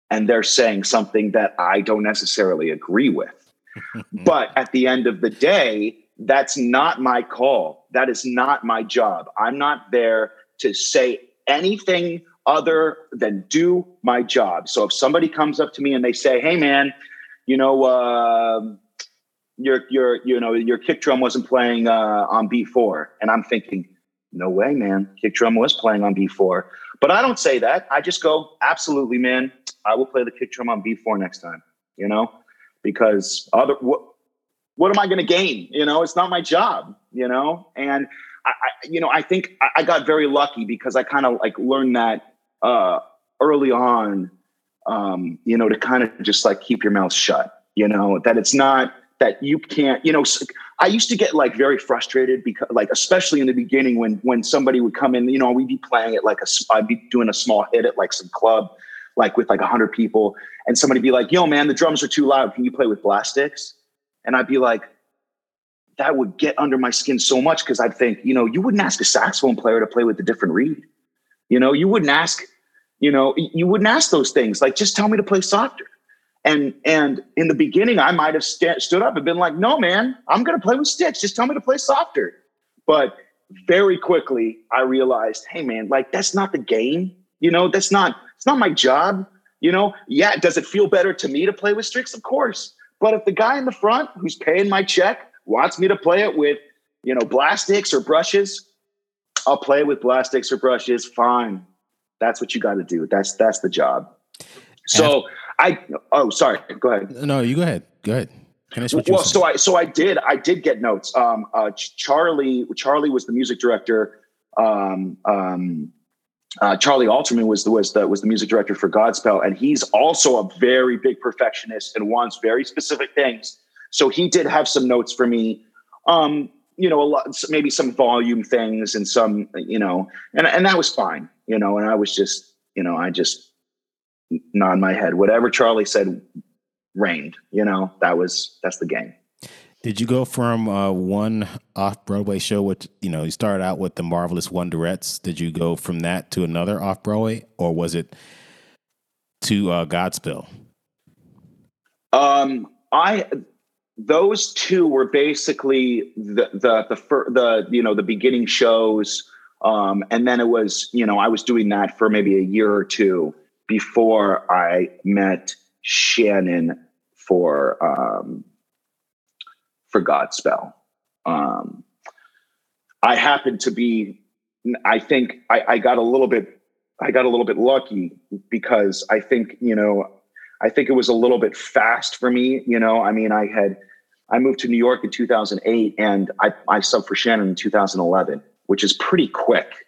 and they're saying something that I don't necessarily agree with. [laughs] but at the end of the day, that's not my call. That is not my job. I'm not there to say anything other than do my job. So if somebody comes up to me and they say, "Hey, man, you know, uh, your your you know your kick drum wasn't playing uh, on B four," and I'm thinking, "No way, man, kick drum was playing on B four. But I don't say that. I just go, "Absolutely, man, I will play the kick drum on B four next time." You know, because other what what am I going to gain? You know, it's not my job. You know, and I, you know I think I got very lucky because I kind of like learned that uh, early on, um, you know, to kind of just like keep your mouth shut, you know, that it's not that you can't, you know, I used to get like very frustrated because like, especially in the beginning when, when somebody would come in, you know, we'd be playing at like a, I'd be doing a small hit at like some club, like with like a hundred people and somebody be like, yo man, the drums are too loud. Can you play with Blasticks? And I'd be like, that would get under my skin so much. Cause I'd think, you know, you wouldn't ask a saxophone player to play with a different reed. You know, you wouldn't ask, you know, you wouldn't ask those things. Like, just tell me to play softer. And and in the beginning, I might have st- stood up and been like, "No, man, I'm going to play with sticks. Just tell me to play softer." But very quickly, I realized, "Hey, man, like that's not the game. You know, that's not it's not my job. You know, yeah, does it feel better to me to play with sticks? Of course. But if the guy in the front who's paying my check wants me to play it with, you know, Blasticks or brushes, I'll play with Blasticks or brushes. Fine. That's what you got to do. That's that's the job. So I oh sorry, go ahead. No, you go ahead. Go ahead. Can I switch? Well, so I so I did I did get notes. Um, uh, Charlie Charlie was the music director. Um, um, uh, Charlie Alterman was the was the was the music director for Godspell, and he's also a very big perfectionist and wants very specific things. So he did have some notes for me. Um, you know, a lot, maybe some volume things and some, you know, and, and that was fine, you know, and I was just, you know, I just nod my head. Whatever Charlie said reigned, you know, that was, that's the game. Did you go from uh, one off Broadway show which, you know, you started out with the Marvelous Wonderettes. Did you go from that to another off Broadway or was it to uh, Godspell? Um, I, those two were basically the the the fir- the you know the beginning shows. Um, and then it was you know i was doing that for maybe a year or two before i met shannon for um, for godspell. Um, i happened to be i think I, I got a little bit i got a little bit lucky because i think you know I think it was a little bit fast for me. You know, I mean, I had I moved to New York in 2008 and I, I subbed for Shannon in 2011, which is pretty quick.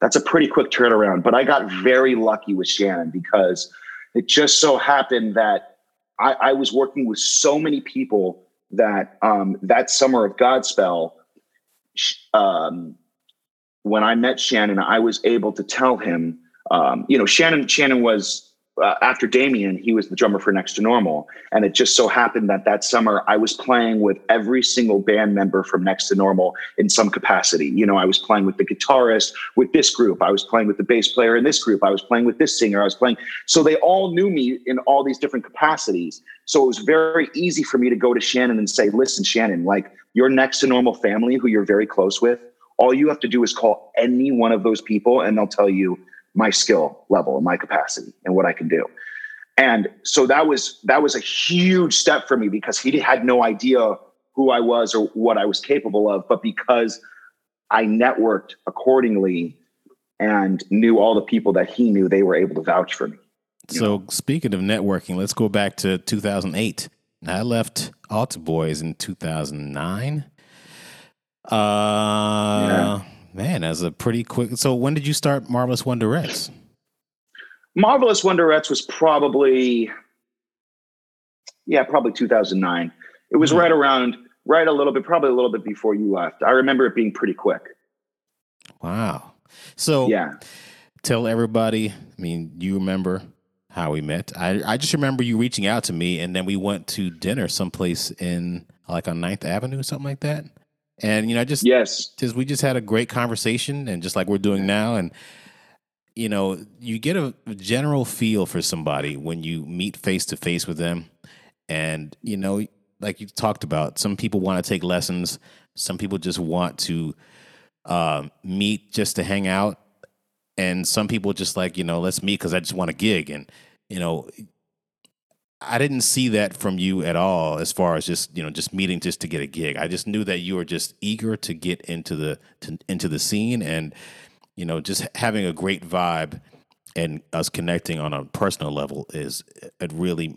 That's a pretty quick turnaround. But I got very lucky with Shannon because it just so happened that I, I was working with so many people that um, that summer of Godspell, um, when I met Shannon, I was able to tell him, um, you know, Shannon Shannon was uh, after Damien, he was the drummer for Next to Normal. And it just so happened that that summer I was playing with every single band member from Next to Normal in some capacity. You know, I was playing with the guitarist with this group, I was playing with the bass player in this group, I was playing with this singer, I was playing. So they all knew me in all these different capacities. So it was very easy for me to go to Shannon and say, listen, Shannon, like your Next to Normal family, who you're very close with, all you have to do is call any one of those people and they'll tell you my skill level and my capacity and what I can do. And so that was that was a huge step for me because he had no idea who I was or what I was capable of, but because I networked accordingly and knew all the people that he knew, they were able to vouch for me. So know? speaking of networking, let's go back to 2008. I left Altar Boys in 2009. Uh, yeah Man, that's a pretty quick. So when did you start Marvelous Wonderettes? Marvelous Wonderettes was probably, yeah, probably 2009. It was mm-hmm. right around right a little bit, probably a little bit before you left. I remember it being pretty quick. Wow. So Yeah. tell everybody. I mean, you remember how we met. I I just remember you reaching out to me, and then we went to dinner someplace in like on 9th Avenue, something like that. And you know, I just Yes. just we just had a great conversation, and just like we're doing now, and you know, you get a general feel for somebody when you meet face to face with them, and you know, like you talked about, some people want to take lessons, some people just want to um, meet just to hang out, and some people just like you know, let's meet because I just want a gig, and you know. I didn't see that from you at all as far as just, you know, just meeting just to get a gig. I just knew that you were just eager to get into the to, into the scene and you know, just having a great vibe and us connecting on a personal level is it really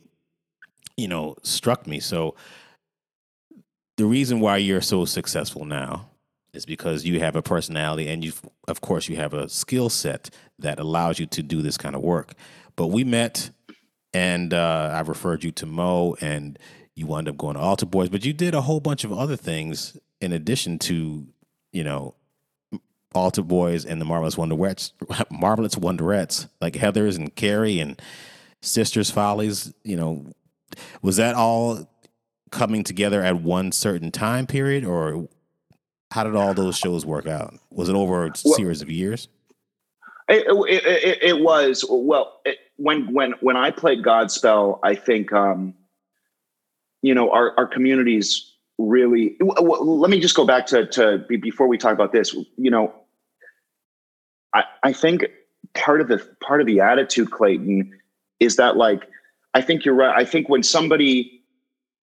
you know, struck me. So the reason why you're so successful now is because you have a personality and you of course you have a skill set that allows you to do this kind of work. But we met and uh, I referred you to Mo, and you wound up going to Altar Boys. But you did a whole bunch of other things in addition to, you know, Altar Boys and the Marvelous Wonderettes, [laughs] Marvelous Wonderettes, like Heather's and Carrie and Sisters Follies. You know, was that all coming together at one certain time period, or how did all those shows work out? Was it over a Well- series of years? It, it, it, it was well it, when when when I play Godspell, I think um, you know our our communities really. w- w- let me just go back to to be- before we talk about this. You know, I I think part of the part of the attitude, Clayton, is that like I think you're right. I think when somebody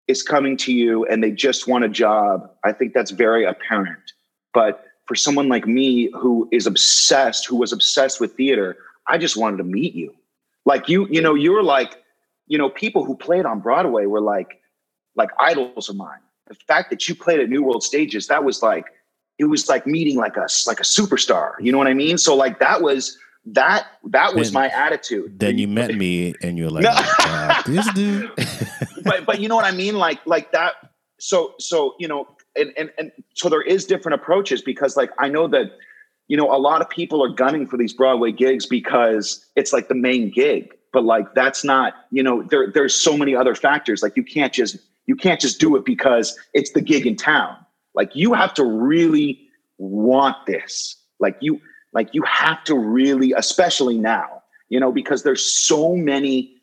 is coming to you and they just want a job, I think that's very apparent. But for someone like me who is obsessed, who was obsessed with theater, I just wanted to meet you. Like you, you know, you're like, you know, people who played on Broadway were like, like idols of mine. The fact that you played at New World Stages, that was like, it was like meeting like us, like a superstar. You know what I mean? So like that was that that was Then- my attitude. Then you met me, and you're like, No. [laughs] "Oh, this dude. [laughs] but but you know what I mean? Like like that. So so you know, and and and so there is different approaches because like I know that you know a lot of people are gunning for these Broadway gigs because it's like the main gig, but like that's not you know there there's so many other factors. Like you can't just you can't just do it because it's the gig in town. Like you have to really want this. Like you like you have to really, especially now, you know, because there's so many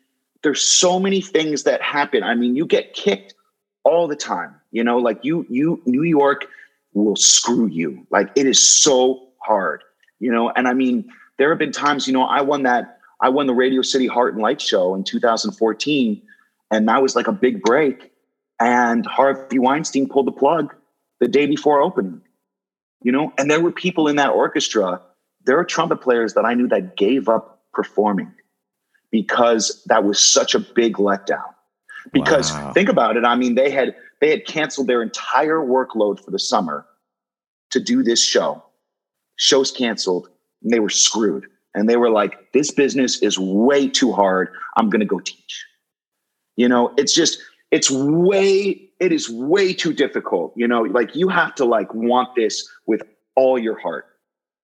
there's so many things that happen. I mean, you get kicked all the time. You know, like you you New York will screw you. Like it is so hard. You know, and I mean, there have been times. You know, I won that. I won the Radio City Heart and Light show in 2014, and that was like a big break. And Harvey Weinstein pulled the plug the day before opening. You know, and there were people in that orchestra. There are trumpet players that I knew that gave up performing because that was such a big letdown. Because Wow. think about it, I mean, they had they had canceled their entire workload for the summer to do this show. Shows canceled, and they were screwed. And they were like, "This business is way too hard. I'm going to go teach." You know, it's just it's way it is way too difficult. You know, like you have to like want this with all your heart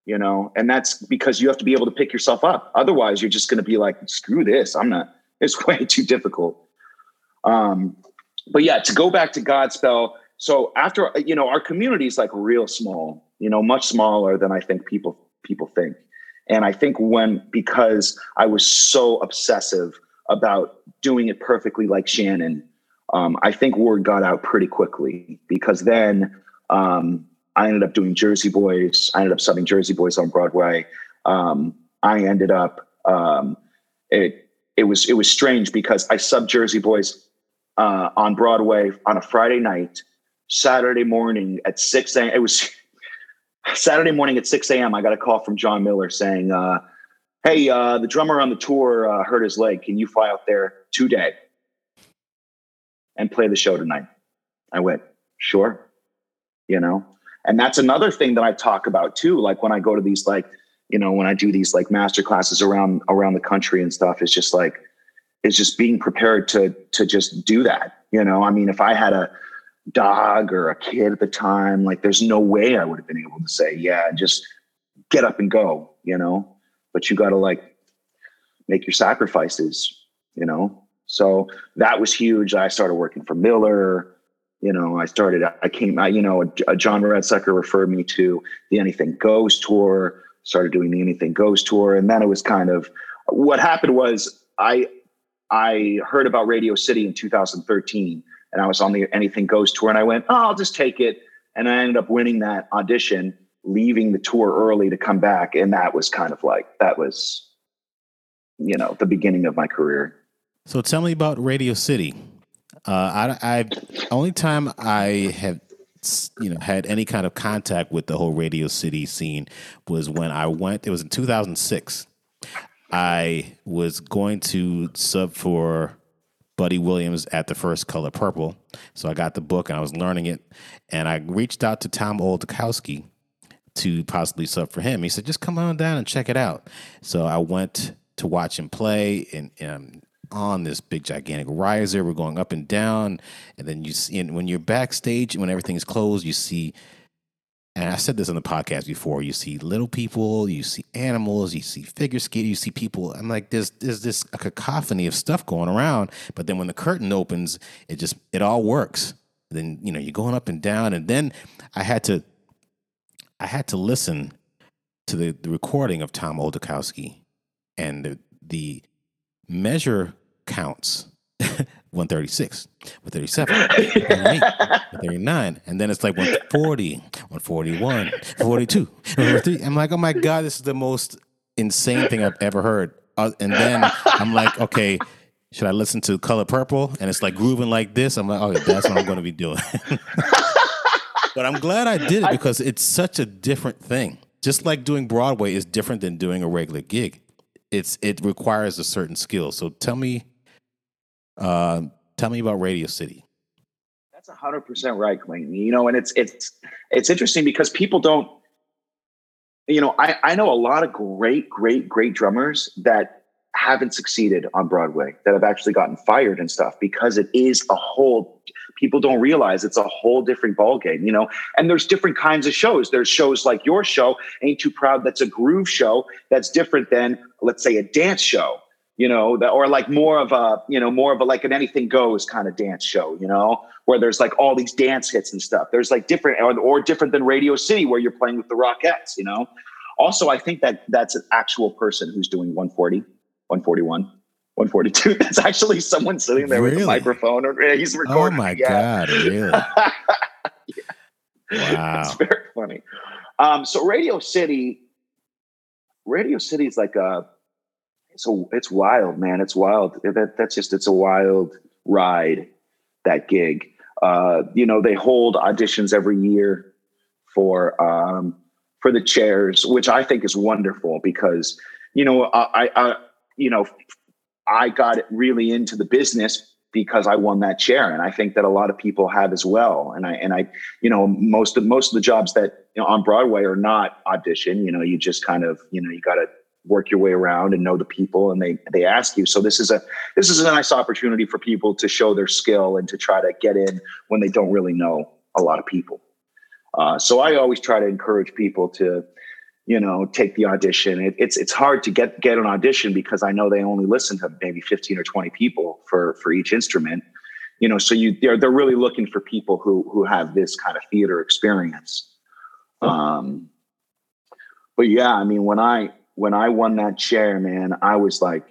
you know and that's because you have to be able to pick yourself up otherwise you're just going to be like screw this i'm not [laughs] it's way too difficult um but yeah to go back to godspell so after you know our community is like real small you know much smaller than i think people people think and i think when because i was so obsessive about doing it perfectly like shannon um, i think word got out pretty quickly because then um, I ended up doing Jersey Boys. I ended up subbing Jersey Boys on Broadway. Um, I ended up um, it it was it was strange because I subbed Jersey Boys uh, on Broadway on a Friday night. Saturday morning at six a.m. It was Saturday morning at six a.m. I got a call from John Miller saying, uh, "Hey, uh, the drummer on the tour uh, hurt his leg. Can you fly out there today and play the show tonight?" I went, "Sure." You know, and that's another thing that I talk about too. Like when I go to these, like, you know, when I do these like master classes around around the country and stuff, it's just like, it's just being prepared to to just do that. You know, I mean, if I had a dog or a kid at the time, like there's no way I would have been able to say, yeah, just get up and go, you know. But you got to like make your sacrifices, you know. So that was huge. I started working for Miller. You know, I started. I came. I, you know, John Redsecker referred me to the Anything Goes tour. Started doing the Anything Goes tour, and then it was kind of what happened was I I heard about Radio City in 2013, and I was on the Anything Goes tour, and I went, oh, I'll just take it, and I ended up winning that audition leaving the tour early to come back. And that was kind of like, that was, you know, the beginning of my career. So tell me about Radio City. Uh, I, I only time I have you know had any kind of contact with the whole Radio City scene was when I went. It was in 2006. I was going to sub for Buddy Williams at the first Color Purple, so I got the book and I was learning it, and I reached out to Tom Oldakowski, to possibly sub for him. He said, just come on down and check it out. So I went to watch him play and, and on this big gigantic riser. We're going up and down. And then you see, and when you're backstage, when everything's closed, you see, and I said this in the podcast before, you see little people, you see animals, you see figure skating, you see people. I'm like, there's there's this a cacophony of stuff going around. But then when the curtain opens, it just it all works. Then you know you're going up and down, and then I had to I had to listen to the, the recording of Tom Oldakowski and the, the measure counts 136, 137, [laughs] 139. And then it's like 140, 141, 42. I'm like, oh my God, this is the most insane thing I've ever heard. Uh, and then I'm like, okay, should I listen to Color Purple? And it's like grooving like this. I'm like, oh, that's what I'm going to be doing. [laughs] but I'm glad I did it because it's such a different thing. Just like doing Broadway is different than doing a regular gig. It's it requires a certain skill. So tell me, uh, tell me about Radio City. That's a hundred percent right, Clayton. You know, and it's it's it's interesting because people don't. You know, I I know a lot of great, great, great drummers that haven't succeeded on Broadway that have actually gotten fired and stuff because it is a whole people don't realize it's a whole different ballgame, you know. And there's different kinds of shows. There's shows like your show, Ain't Too Proud, that's a groove show that's different than, let's say, a dance show, you know, that or like more of a, you know, more of a like an anything goes kind of dance show, you know, where there's like all these dance hits and stuff. There's like different or, or different than Radio City where you're playing with the Rockettes, you know. Also, I think that that's an actual person who's doing 140, 141 142. [laughs] That's actually someone sitting there really? with a microphone. Or he's recording. Oh my god! Really? [laughs] yeah. Wow, it's very funny. Um, so Radio City, Radio City is like a. A, it's wild, man. It's wild. That that's just it's a wild ride. That gig. Uh, you know, they hold auditions every year for um, for the chairs, which I think is wonderful because you know I, I you know I got really into the business because I won that chair, and I think that a lot of people have as well. And I and I, you know, most of most of the jobs that you know, on Broadway are not audition. You know, you just kind of you know you got to work your way around and know the people, and they they ask you. So this is a this is a nice opportunity for people to show their skill and to try to get in when they don't really know a lot of people. Uh, so I always try to encourage people to you know, take the audition. It, it's it's hard to get get an audition because I know they only listen to maybe fifteen or twenty people for for each instrument. You know, so you they're they're really looking for people who who have this kind of theater experience. Um, but yeah, I mean, when I when I won that chair, man, I was like,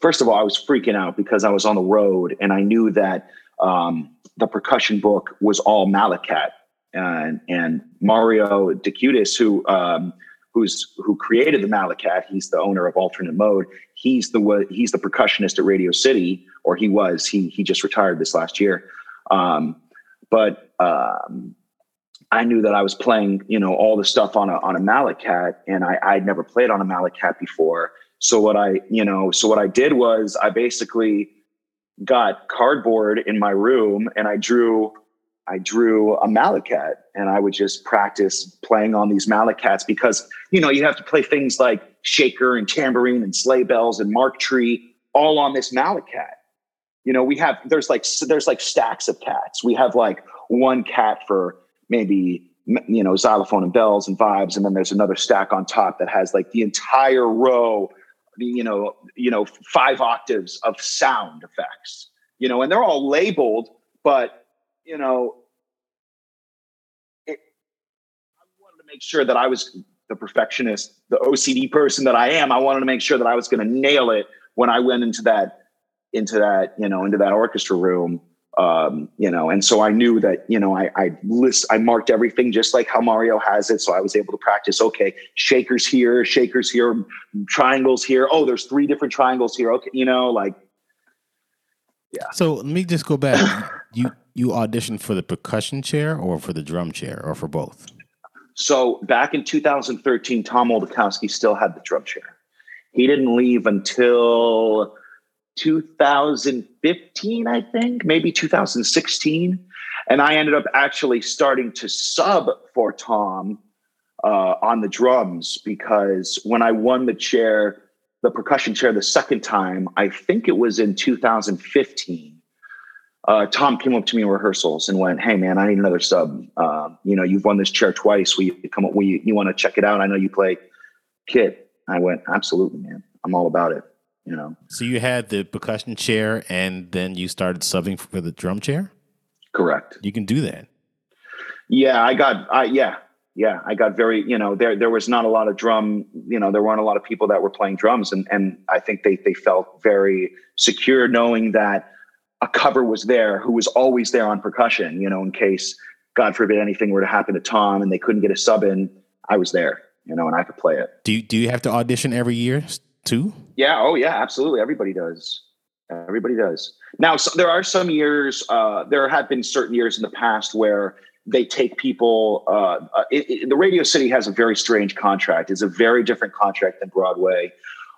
first of all, I was freaking out because I was on the road and I knew that um, the percussion book was all malletKAT and and Mario DeCiutiis, who um, who's who created the malletKAT. He's the owner of Alternate Mode. He's the he's the percussionist at Radio City, or he was. He he just retired this last year. Um, but um, I knew that I was playing, you know, all the stuff on a on a malletKAT, and I I'd never played on a malletKAT before. So what I, you know, so what I did was I basically got cardboard in my room and I drew I drew a malletKAT and I would just practice playing on these malletKATs because, you know, you have to play things like shaker and tambourine and sleigh bells and mark tree all on this malletKAT. You know, we have, there's like, there's like stacks of cats. We have like one cat for maybe you know xylophone and bells and vibes and then there's another stack on top that has like the entire row you know you know five octaves of sound effects you know and they're all labeled but you know it, i wanted to make sure that i was the perfectionist the ocd person that i am. I wanted to make sure that i was going to nail it when i went into that into that you know into that orchestra room um, you know, and so I knew that, you know, I, I list, I marked everything just like how Mario has it. So I was able to practice, okay, shakers here, shakers here, triangles here. Oh, there's three different triangles here. Okay. You know, like, yeah. So let me just go back. you, you auditioned for the percussion chair or for the drum chair or for both? So back in 2013, Tom Oldakowski still had the drum chair. He didn't leave until 2015, I think, maybe 2016. And I ended up actually starting to sub for Tom uh, on the drums because when I won the chair, the percussion chair, the second time, I think it was in 2015. Uh, Tom came up to me in rehearsals and went, "Hey, man, I need another sub. Uh, you know, you've won this chair twice. We come up. We you want to check it out? I know you play kit." I went, "Absolutely, man. I'm all about it." You know. So you had the percussion chair and then you started subbing for the drum chair? Correct. You can do that. Yeah, I got I yeah. Yeah, I got very, you know, there there was not a lot of drum, you know, there weren't a lot of people that were playing drums and and I think they they felt very secure knowing that a cover was there who was always there on percussion, you know, in case God forbid anything were to happen to Tom and they couldn't get a sub in, I was there, you know, and I could play it. Do you, do you have to audition every year too? Yeah. Oh, yeah. Absolutely. Everybody does. Everybody does. Now, so there are some years. Uh, there have been certain years in the past where they take people. Uh, uh, it, it, the Radio City has a very strange contract. It's a very different contract than Broadway,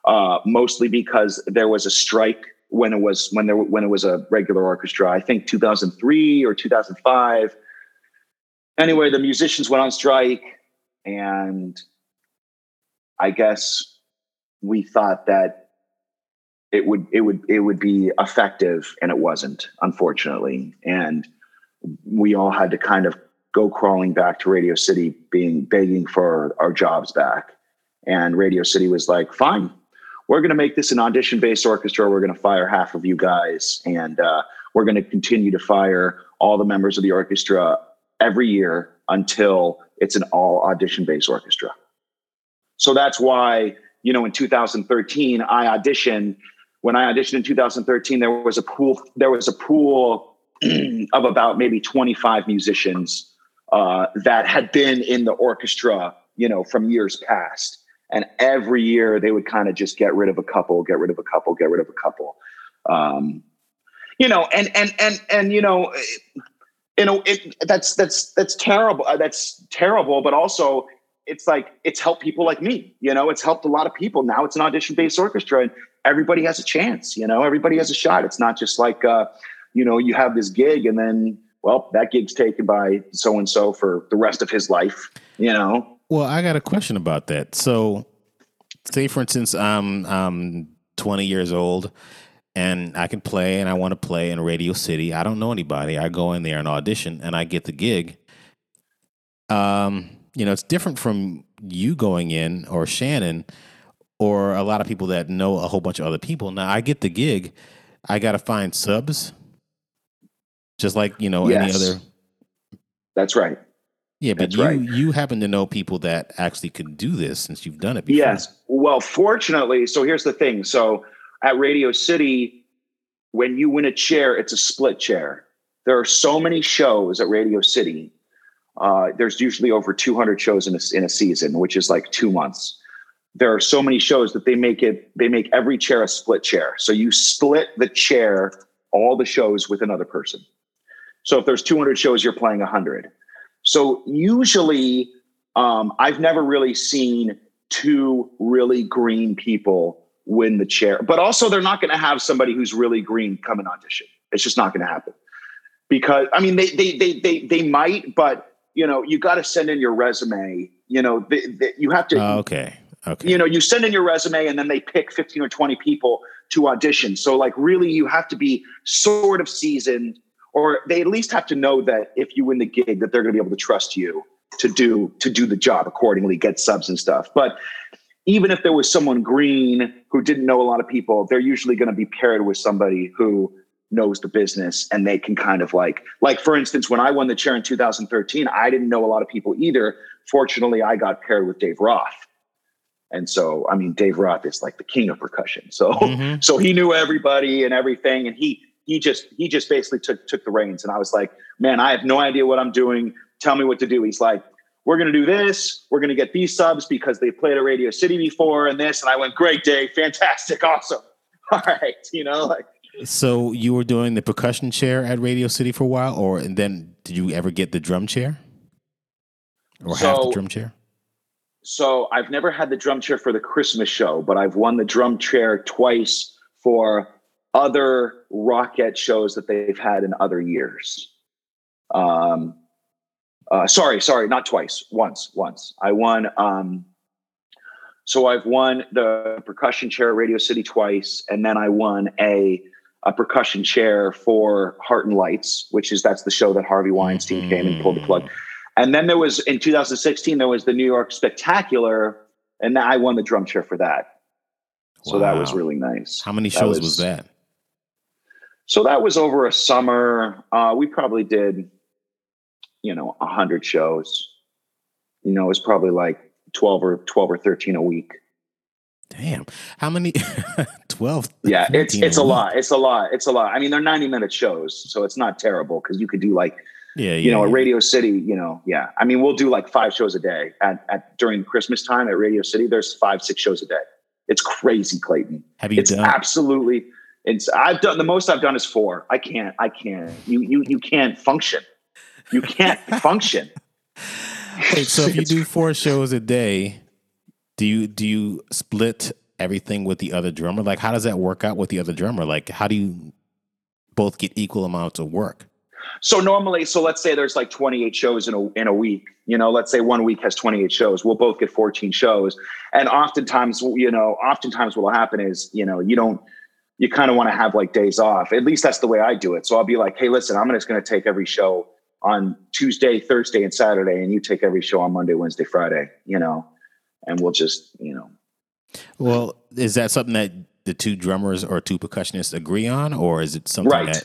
uh, mostly because there was a strike when it was when there when it was a regular orchestra. I think 2003 or 2005. Anyway, the musicians went on strike, and I guess we thought that it would it would it would be effective and it wasn't unfortunately. And we all had to kind of go crawling back to radio city being begging for our jobs back. And radio city was like fine we're going to make this an audition based orchestra. We're going to fire half of you guys and uh, we're going to continue to fire all the members of the orchestra every year until it's an all audition based orchestra. So that's why you know, in 2013, I auditioned. When I auditioned in 2013, there was a pool. There was a pool [clears throat] of about maybe 25 musicians uh, that had been in the orchestra, you know, from years past. And every year they would kind of just get rid of a couple, get rid of a couple, get rid of a couple. Um, you know, and and and and you know, you know, it, that's that's that's terrible. Uh, that's terrible. But also, it's like it's helped people like me you know it's helped a lot of people now it's an audition based orchestra and everybody has a chance you know everybody has a shot it's not just like uh, you know you have this gig and then well that gig's taken by so and so for the rest of his life you know well i got a question about that so say for instance i'm i'm 20 years old and I can play and I want to play in Radio City. I don't know anybody. I go in there and audition and I get the gig. Um, you know, it's different from you going in or Shannon or a lot of people that know a whole bunch of other people. Now I get the gig, I got to find subs, just like you know yes. any other. That's right. Yeah, but That's you right. you happen to know people that actually could do this since you've done it before. Yes. Well, fortunately, so here's the thing. So at Radio City, when you win a chair, it's a split chair. There are so many shows at Radio City uh, there's usually over 200 shows in a, in a season, which is like two months. There are so many shows that they make it, they make every chair a split chair. So you split the chair, all the shows with another person. So if there's 200 shows, you're playing 100. So usually, um, I've never really seen two really green people win the chair. But also, they're not going to have somebody who's really green come and audition. It's just not going to happen because I mean they they they they they might, but you know, you got to send in your resume. You know, the, the, you have to. Oh, okay. Okay. You know, you send in your resume and then they pick 15 or 20 people to audition. So, like, really, you have to be sort of seasoned or they at least have to know that if you win the gig, that they're going to be able to trust you to do to do the job accordingly, get subs and stuff. But even if there was someone green who didn't know a lot of people, they're usually going to be paired with somebody who knows the business and they can kind of like like for instance when i won the chair in 2013 i didn't know a lot of people either. Fortunately i got paired with dave roth. And so i mean dave roth is like the king of percussion. So mm-hmm. [laughs] so he knew everybody and everything. And he he just he just basically took took the reins. And i was like man i have no idea what i'm doing. Tell me what to do. He's like we're going to do this. We're going to get these subs because they played at radio city before and this. And i went great day, fantastic. [laughs] Awesome. [laughs] All right. You know like so you were doing the percussion chair at Radio City for a while, or and then did you ever get the drum chair, or so, have the drum chair? So I've never had the drum chair for the Christmas show, but I've won the drum chair twice for other Rockette shows that they've had in other years. Um, uh, sorry, sorry, not twice. Once, once. I won. Um, so I've won the percussion chair at Radio City twice, and then I won a a percussion chair for Heart and Lights, which is that's the show that Harvey Weinstein mm-hmm. came and pulled the plug. Mm. And then there was in 2016 there was the New York Spectacular, and I won the drum chair for that. So that was really nice. How many shows was, was, that? So that was over a summer. Uh, we probably did, you know, a hundred shows. You know, it was probably like 12 or 12 or 13 a week. Damn. How many? [laughs] 12. Yeah, it's it's a lot. It's a lot. It's a lot. I mean, they're 90 minute shows, so it's not terrible because you could do like yeah, yeah, you know, yeah. at Radio City, you know, yeah. I mean, we'll do like five shows a day at, at during Christmas time at Radio City. There's five, six shows a day. It's crazy, Clayton. Have you it's done? absolutely. It's I've done the most I've done is four. I can't. I can't. You you you can't function. You can't [laughs] function. Wait, so if you do four shows a day, do you do you split everything with the other drummer? Like, how does that work out with the other drummer? Like, how do you both get equal amounts of work? So normally, so let's say there's like 28 shows in a in a week. You know, let's say one week has 28 shows. We'll both get 14 shows, and oftentimes, you know, oftentimes what will happen is, you know, you don't. You kind of want to have like days off. At least that's the way I do it. So I'll be like, hey, listen, I'm just going to take every show on Tuesday, Thursday, and Saturday, and you take every show on Monday, Wednesday, Friday. You know, and we'll just you know. Well, is that something that the two drummers or two percussionists agree on, or is it something right. that?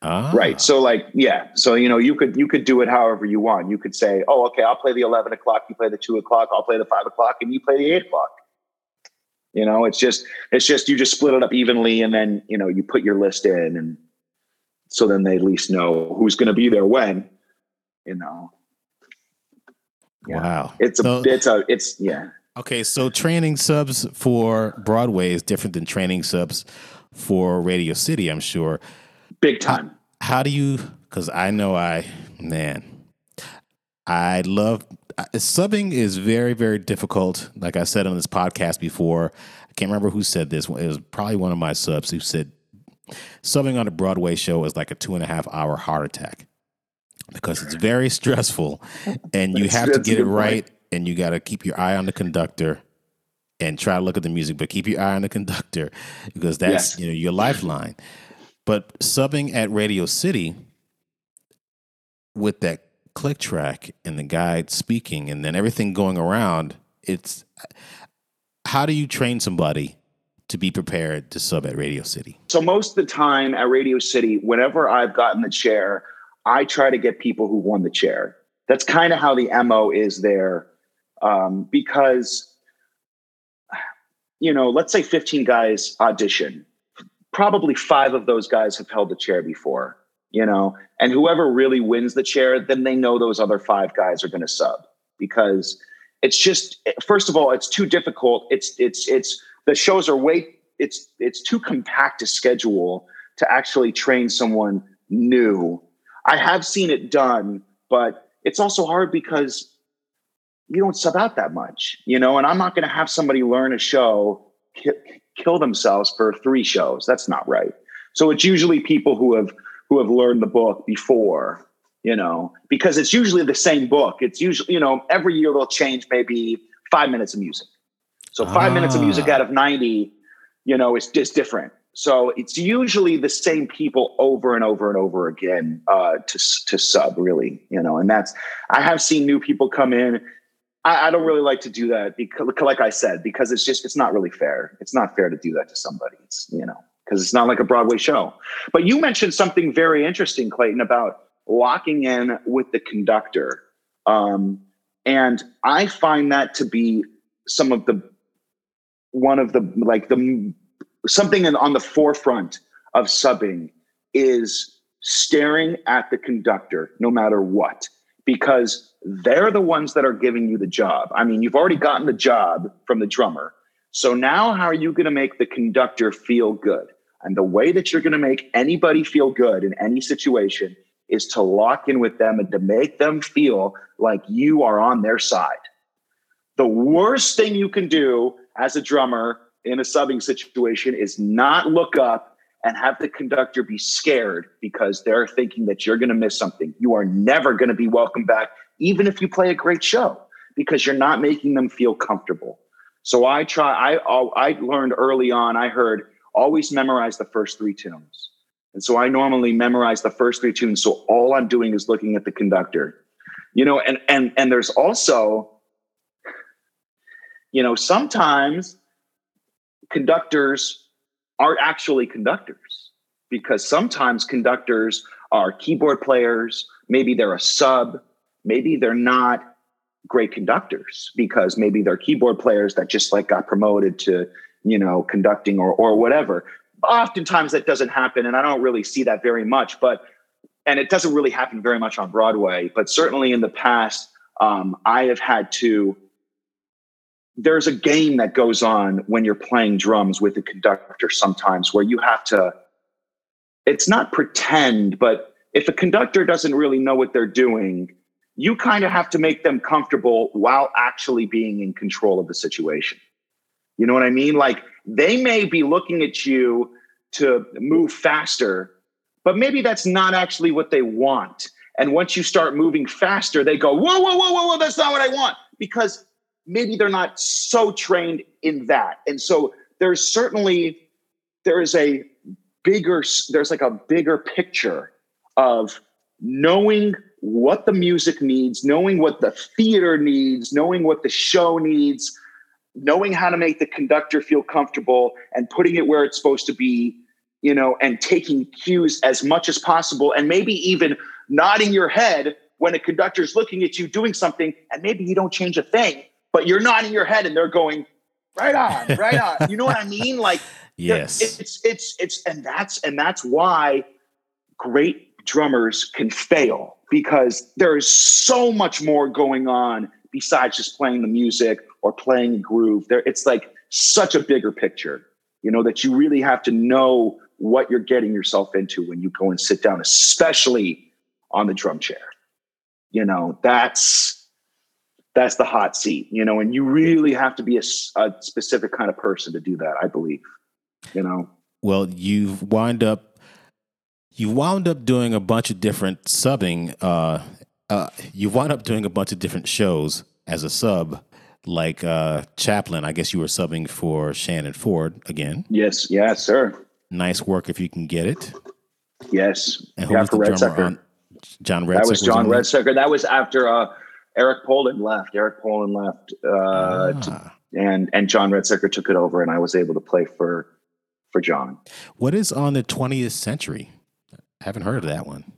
Ah. Right. So like, yeah. So you know, you could you could do it however you want. You could say, oh, okay, I'll play the eleven o'clock. You play the two o'clock. I'll play the five o'clock, and you play the eight o'clock. You know, it's just it's just you just split it up evenly, and then you know you put your list in, and so then they at least know who's going to be there when. You know. Yeah. Wow. It's a so, it's a it's yeah. Okay, so training subs for Broadway is different than training subs for Radio City, I'm sure. Big time. How, how do you cuz I know I man I love subbing is very very difficult. Like I said on this podcast before, I can't remember who said this. It was probably one of my subs who said subbing on a Broadway show is like a two and a half hour heart attack because it's very [laughs] stressful and you have to get it right point. and you got to keep your eye on the conductor and try to look at the music but keep your eye on the conductor [laughs] because that's yes. you know your lifeline but subbing at radio city with that click track and the guide speaking and then everything going around it's how do you train somebody to be prepared to sub at radio city so most of the time at radio city whenever i've gotten the chair I try to get people who won the chair. That's kind of how the MO is there. Um, because, you know, let's say 15 guys audition. Probably five of those guys have held the chair before, you know, and whoever really wins the chair, then they know those other five guys are going to sub because it's just, first of all, it's too difficult. It's, it's, it's, the shows are way, it's, it's too compact to schedule to actually train someone new I have seen it done, but it's also hard because you don't sub out that much, you know, and I'm not going to have somebody learn a show, ki- kill themselves for three shows. That's not right. So it's usually people who have who have learned the book before, you know, because it's usually the same book. It's usually, you know, every year they'll change maybe five minutes of music. So five ah. minutes of music ah. out of 90, you know, is just different. So it's usually the same people over and over and over again uh, to to sub, really, you know. And that's I have seen new people come in. I, I don't really like to do that because, like I said, because it's just it's not really fair. It's not fair to do that to somebody. It's you know because it's not like a Broadway show. But you mentioned something very interesting, Clayton, about locking in with the conductor, um, and I find that to be some of the one of the like the something on the forefront of subbing is staring at the conductor no matter what because they're the ones that are giving you the job. I mean you've already gotten the job from the drummer. So now how are you going to make the conductor feel good? And the way that you're going to make anybody feel good in any situation is to lock in with them and to make them feel like you are on their side. The worst thing you can do as a drummer in a subbing situation is not look up and have the conductor be scared because they're thinking that you're going to miss something. You are never going to be welcome back, even if you play a great show, because you're not making them feel comfortable. So I try. I oh, I learned early on. I heard always memorize the first three tunes, and so I normally memorize the first three tunes. So all I'm doing is looking at the conductor, you know. And and and there's also, you know, sometimes conductors aren't actually conductors because sometimes conductors are keyboard players, maybe they're a sub, maybe they're not great conductors because maybe they're keyboard players that just like got promoted to, you know, conducting or or whatever. Oftentimes that doesn't happen and I don't really see that very much, but and it doesn't really happen very much on Broadway, but certainly in the past um, I have had to there's a game that goes on when you're playing drums with a conductor sometimes where you have to it's not pretend but if a conductor doesn't really know what they're doing you kind of have to make them comfortable while actually being in control of the situation. You know what i mean? Like they may be looking at you to move faster but maybe that's not actually what they want. And once you start moving faster they go whoa whoa whoa whoa whoa that's not what i want. Because maybe they're not so trained in that. And so there's certainly there is a bigger there's like a bigger picture of knowing what the music needs, knowing what the theater needs, knowing what the show needs, knowing how to make the conductor feel comfortable and putting it where it's supposed to be, you know, and taking cues as much as possible and maybe even nodding your head when a conductor's looking at you doing something and maybe you don't change a thing but you're nodding your head and they're going right on, right on. You know what I [laughs] mean? Like, yes, it's it's it's and that's and that's why great drummers can fail because there is so much more going on besides just playing the music or playing a groove. There, it's like such a bigger picture, you know, that you really have to know what you're getting yourself into when you go and sit down, especially on the drum chair. You know, that's that's the hot seat, you know, and you really have to be a, a specific kind of person to do that, I believe, you know. Well, you've wound up you wound up doing a bunch of different subbing. Uh, uh, you wound up doing a bunch of different shows as a sub, like uh, Chaplin. I guess you were subbing for Shannon Ford again. Yes, yes, sir. Nice work if you can get it. Yes, and who yeah, was the drummer Redsecker. on? John Redsecker. That was John Redsecker. That was after uh, Eric Poland left. Eric Poland left, uh, ah. to, and and John Redsecker took it over, and I was able to play for for John. What is on the 20th century? I haven't heard of that one.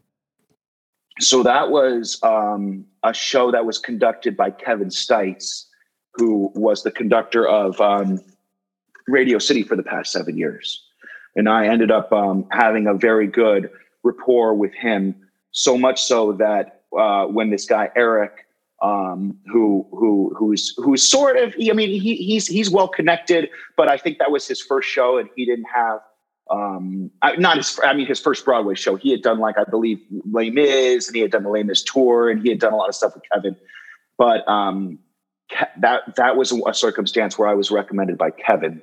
So that was um, a show that was conducted by Kevin Stites, who was the conductor of um, Radio City for the past seven years, and I ended up um, having a very good rapport with him. So much so that uh, when this guy Eric um, who who who's who's sort of I mean he, he's he's well connected, but I think that was his first show, and he didn't have um, not his I mean his first Broadway show. He had done like I believe Les Mis, and he had done the Les Mis tour, and he had done a lot of stuff with Kevin. But um, that that was a circumstance where I was recommended by Kevin.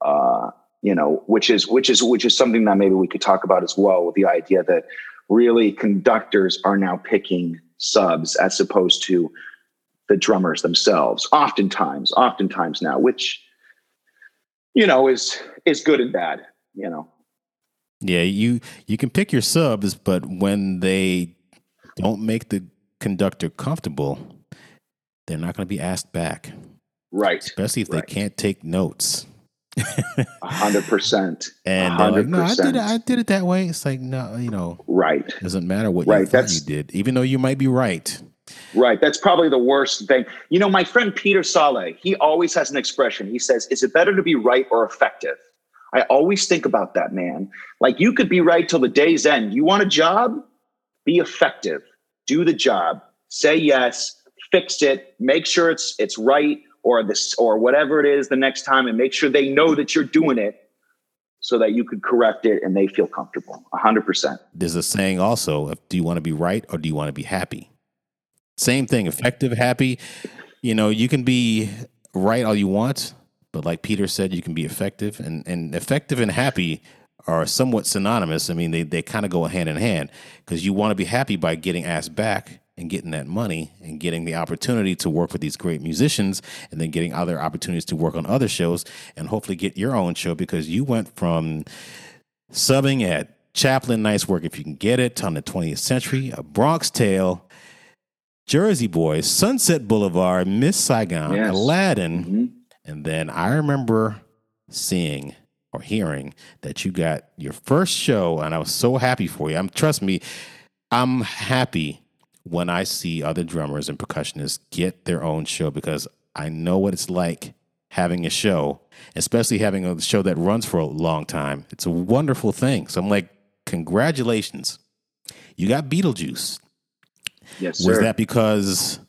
Uh, you know, which is which is which is something that maybe we could talk about as well. With the idea that really conductors are now picking subs as opposed to the drummers themselves oftentimes oftentimes now which you know is is good and bad you know. Yeah, you you can pick your subs, but when they don't make the conductor comfortable, they're not going to be asked back. Right. Especially if right. they can't take notes. A hundred percent. And like, no, I did it. I did it that way. It's like no, you know, right. It Doesn't matter what right. you thought you did, even though you might be right. Right. That's probably the worst thing. You know, my friend Peter Saleh, he always has an expression. He says, "Is it better to be right or effective?" I always think about that, man. Like you could be right till the day's end. You want a job? Be effective. Do the job. Say yes. Fix it. Make sure it's it's right or this or whatever it is the next time, and make sure they know that you're doing it, so that you could correct it and they feel comfortable. Hundred percent. There's a saying also: Do you want to be right or do you want to be happy? Same thing. Effective, happy. You know, you can be right all you want, but like Peter said, you can be effective, and and effective and happy are somewhat synonymous. I mean, they they kind of go hand in hand because you want to be happy by getting asked back and getting that money and getting the opportunity to work with these great musicians and then getting other opportunities to work on other shows and hopefully get your own show because you went from subbing at Chaplin Nice Work if you can get it on the 20th century, a Bronx Tale, Jersey Boys, Sunset Boulevard, Miss Saigon, Yes. Aladdin, Mm-hmm. and then I remember seeing or hearing that you got your first show, and I was so happy for you. I'm trust me, I'm happy when I see other drummers and percussionists get their own show because I know what it's like having a show, especially having a show that runs for a long time. It's a wonderful thing. So I'm like, congratulations. You got Beetlejuice. Yes, Was that because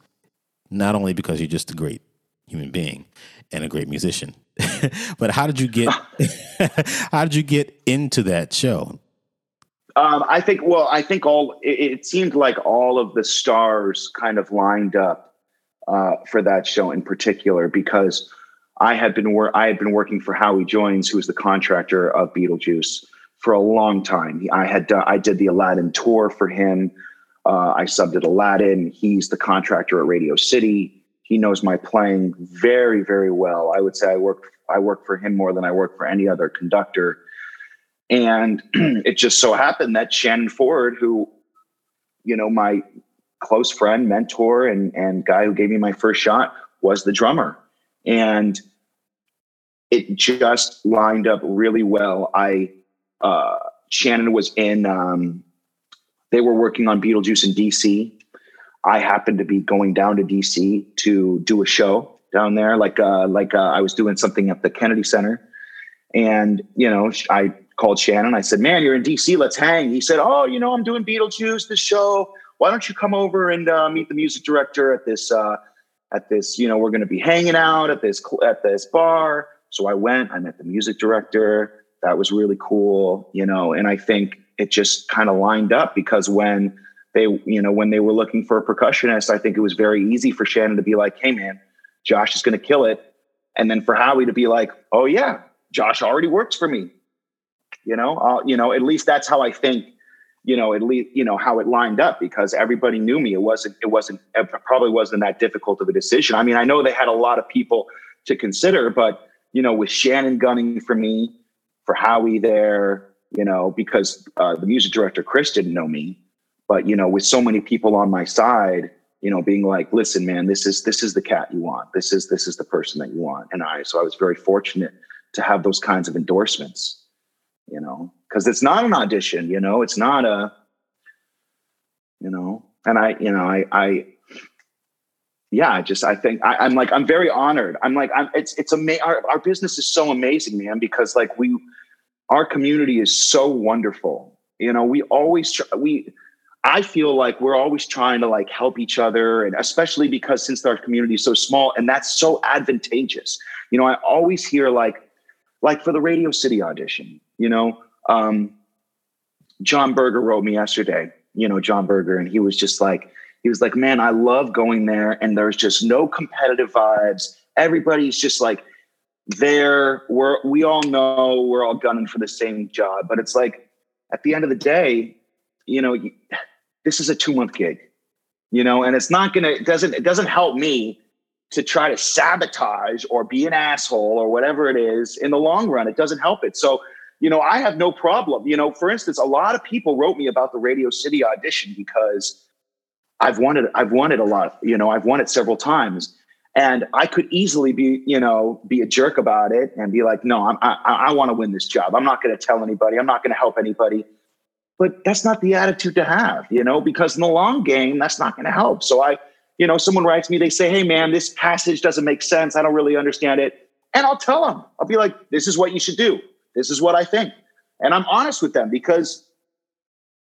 not only because you're just a great human being and a great musician, [laughs] but how did you get [laughs] how did you get into that show? Um, I think. Well, I think all. It, it seemed like all of the stars kind of lined up uh, for that show in particular because I had been wor- I had been working for Howie Joines, who was the contractor of Beetlejuice, for a long time. I had done, I did the Aladdin tour for him. Uh, I subbed at Aladdin. He's the contractor at Radio City. He knows my playing very, very well. I would say I work I work for him more than I work for any other conductor. And [clears throat] it just so happened that Shannon Ford, who, you know, my close friend, mentor, and and guy who gave me my first shot, was the drummer. And it just lined up really well. I uh, Shannon was in. Um, they were working on Beetlejuice in DC. I happened to be going down to DC to do a show down there, like uh, like uh, I was doing something at the Kennedy Center, and you know I called Shannon. I said, "Man, you're in DC. Let's hang." He said, "Oh, you know, I'm doing Beetlejuice, this show. Why don't you come over and uh, meet the music director at this uh, at this? You know, we're going to be hanging out at this at this bar." So I went. I met the music director. That was really cool, you know. And I think it just kind of lined up because when they, you know, when they were looking for a percussionist, I think it was very easy for Shannon to be like, "Hey, man, Josh is going to kill it," and then for Howie to be like, "Oh yeah, Josh already works for me." You know, uh, you know, at least that's how I think. You know, at least you know how it lined up because everybody knew me. It wasn't. It wasn't. It probably wasn't that difficult of a decision. I mean, I know they had a lot of people to consider, but you know, with Shannon gunning for me, for Howie there, you know, because uh, the music director Chris didn't know me, but you know, with so many people on my side, you know, being like, "Listen, man, this is this is the cat you want. This is this is the person that you want." And I, so I was very fortunate to have those kinds of endorsements, you know, because it's not an audition, you know, it's not a, you know, and I, you know, I, I, yeah, just I think I, I'm like I'm very honored. I'm like I'm it's it's amazing. Our, our business is so amazing, man, because like we our community is so wonderful. You know, we always try, we I feel like we're always trying to like help each other, and especially because since our community is so small, and that's so advantageous. You know, I always hear like like for the Radio City audition. You know, um, John Berger wrote me yesterday. You know, John Berger, and he was just like he was like, man, I love going there, and there's just no competitive vibes. Everybody's just like there. We're we all know we're all gunning for the same job, but it's like at the end of the day, you know, this is a two month gig, you know, and it's not gonna it doesn't it doesn't help me to try to sabotage or be an asshole or whatever it is in the long run. It doesn't help it. So you know, I have no problem. You know, for instance, a lot of people wrote me about the Radio City audition because I've it. I've it a lot. You know, I've won it several times, and I could easily be, you know, be a jerk about it and be like, no, I'm, I, I want to win this job. I'm not going to tell anybody. I'm not going to help anybody. But that's not the attitude to have, you know, because in the long game, that's not going to help. So I, you know, someone writes me, they say, hey, man, this passage doesn't make sense. I don't really understand it. And I'll tell them, I'll be like, this is what you should do. This is what I think. And I'm honest with them because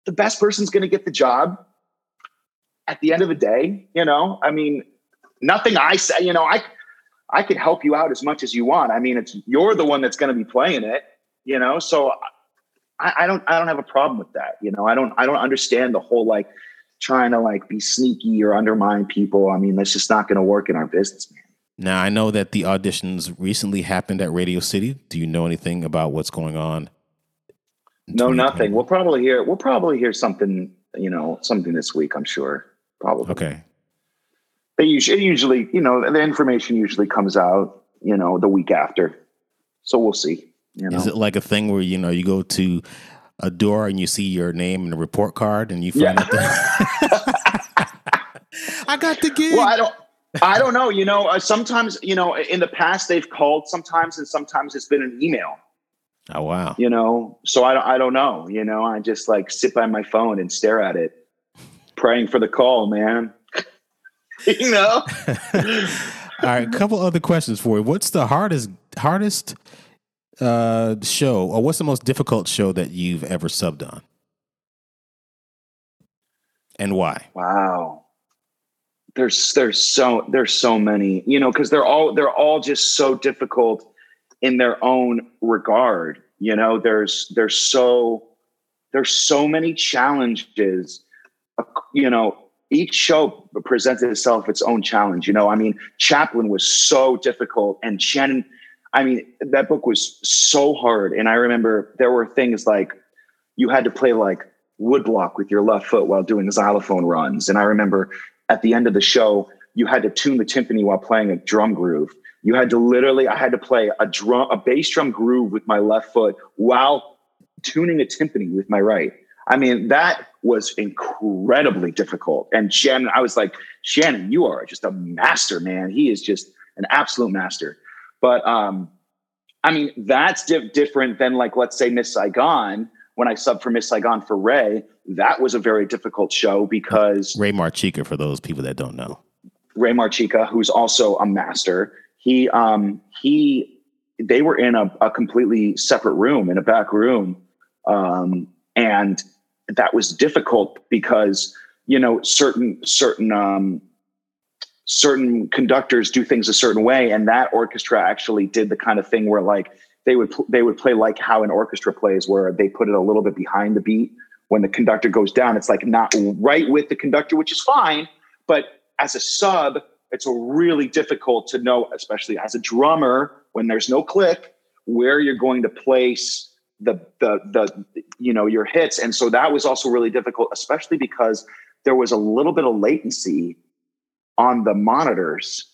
the best person's going to get the job at the end of the day. You know, I mean, nothing I say, you know, I, I could help you out as much as you want. I mean, it's you're the one that's going to be playing it, you know. So I, I, don't I don't have a problem with that. You know, I don't I don't understand the whole like trying to like be sneaky or undermine people. I mean, that's just not going to work in our business, man. Now I know that the auditions recently happened at Radio City. Do you know anything about what's going on? No, nothing. We'll probably hear we'll probably hear something, you know, something this week, I'm sure. Probably. Okay. They usually usually, you know, the information usually comes out, you know, the week after. So we'll see. You know? Is it like a thing where, you know, you go to a door and you see your name and a report card and you find yeah. out that [laughs] I got the gig. Well, I don't I don't know. You know, uh, sometimes, you know, in the past they've called sometimes, and sometimes it's been an email. Oh wow! You know, so I don't, I don't know. You know, I just like sit by my phone and stare at it, praying for the call, man. [laughs] you know. [laughs] All right, a couple other questions for you. What's the hardest hardest uh, show, or what's the most difficult show that you've ever subbed on, and why? Wow. There's there's so there's so many you know because they're all they're all just so difficult in their own regard you know? There's there's so there's so many challenges. You know each show presents itself its own challenge you know? I mean chaplin was so difficult and shannon i mean that book was so hard and i remember there were things like you had to play like woodblock with your left foot while doing xylophone runs and i remember at the end of the show, you had to tune the timpani while playing a drum groove. You had to literally, I had to play a drum, a bass drum groove with my left foot while tuning a timpani with my right. I mean, that was incredibly difficult. And Shannon, I was like, Shannon, you are just a master, man. He is just an absolute master. But um, I mean, that's di- different than like, let's say Miss Saigon, when I subbed for Miss Saigon for Ray, that was a very difficult show because Ray Marchica, for those people that don't know, Ray Marchica, who's also a master, he um, he they were in a, a completely separate room in a back room, um, and that was difficult because you know certain certain um, certain conductors do things a certain way, and that orchestra actually did the kind of thing where like they would they would play like how an orchestra plays, where they put it a little bit behind the beat. When the conductor goes down, it's like not right with the conductor, which is fine. But as a sub, it's really difficult to know, especially as a drummer, when there's no click, where you're going to place the the the you know your hits. And so that was also really difficult, especially because there was a little bit of latency on the monitors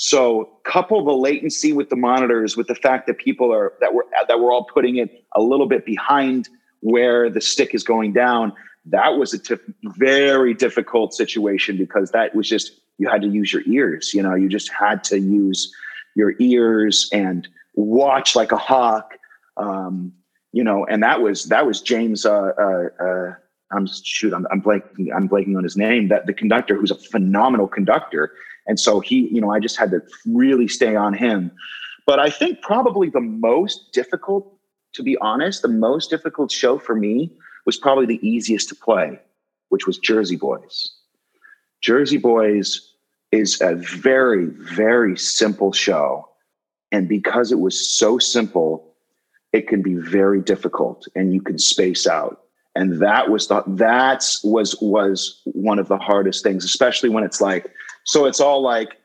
so couple the latency with the monitors with the fact that people are that we're that we're all putting it a little bit behind where the stick is going down. That was a t- very difficult situation because that was just you had to use your ears. You know, you just had to use your ears and watch like a hawk. Um, you know, and that was that was James. Uh, uh, uh, I'm shoot. I'm, I'm blanking. I'm blanking on his name. That the conductor, who's a phenomenal conductor, and so he, you know, I just had to really stay on him. But I think probably the most difficult, to be honest, the most difficult show for me was probably the easiest to play, which was Jersey Boys. Jersey Boys is a very, very simple show. And because it was so simple, it can be very difficult and you can space out. And that was the that's was was one of the hardest things, especially when it's like, so it's all like,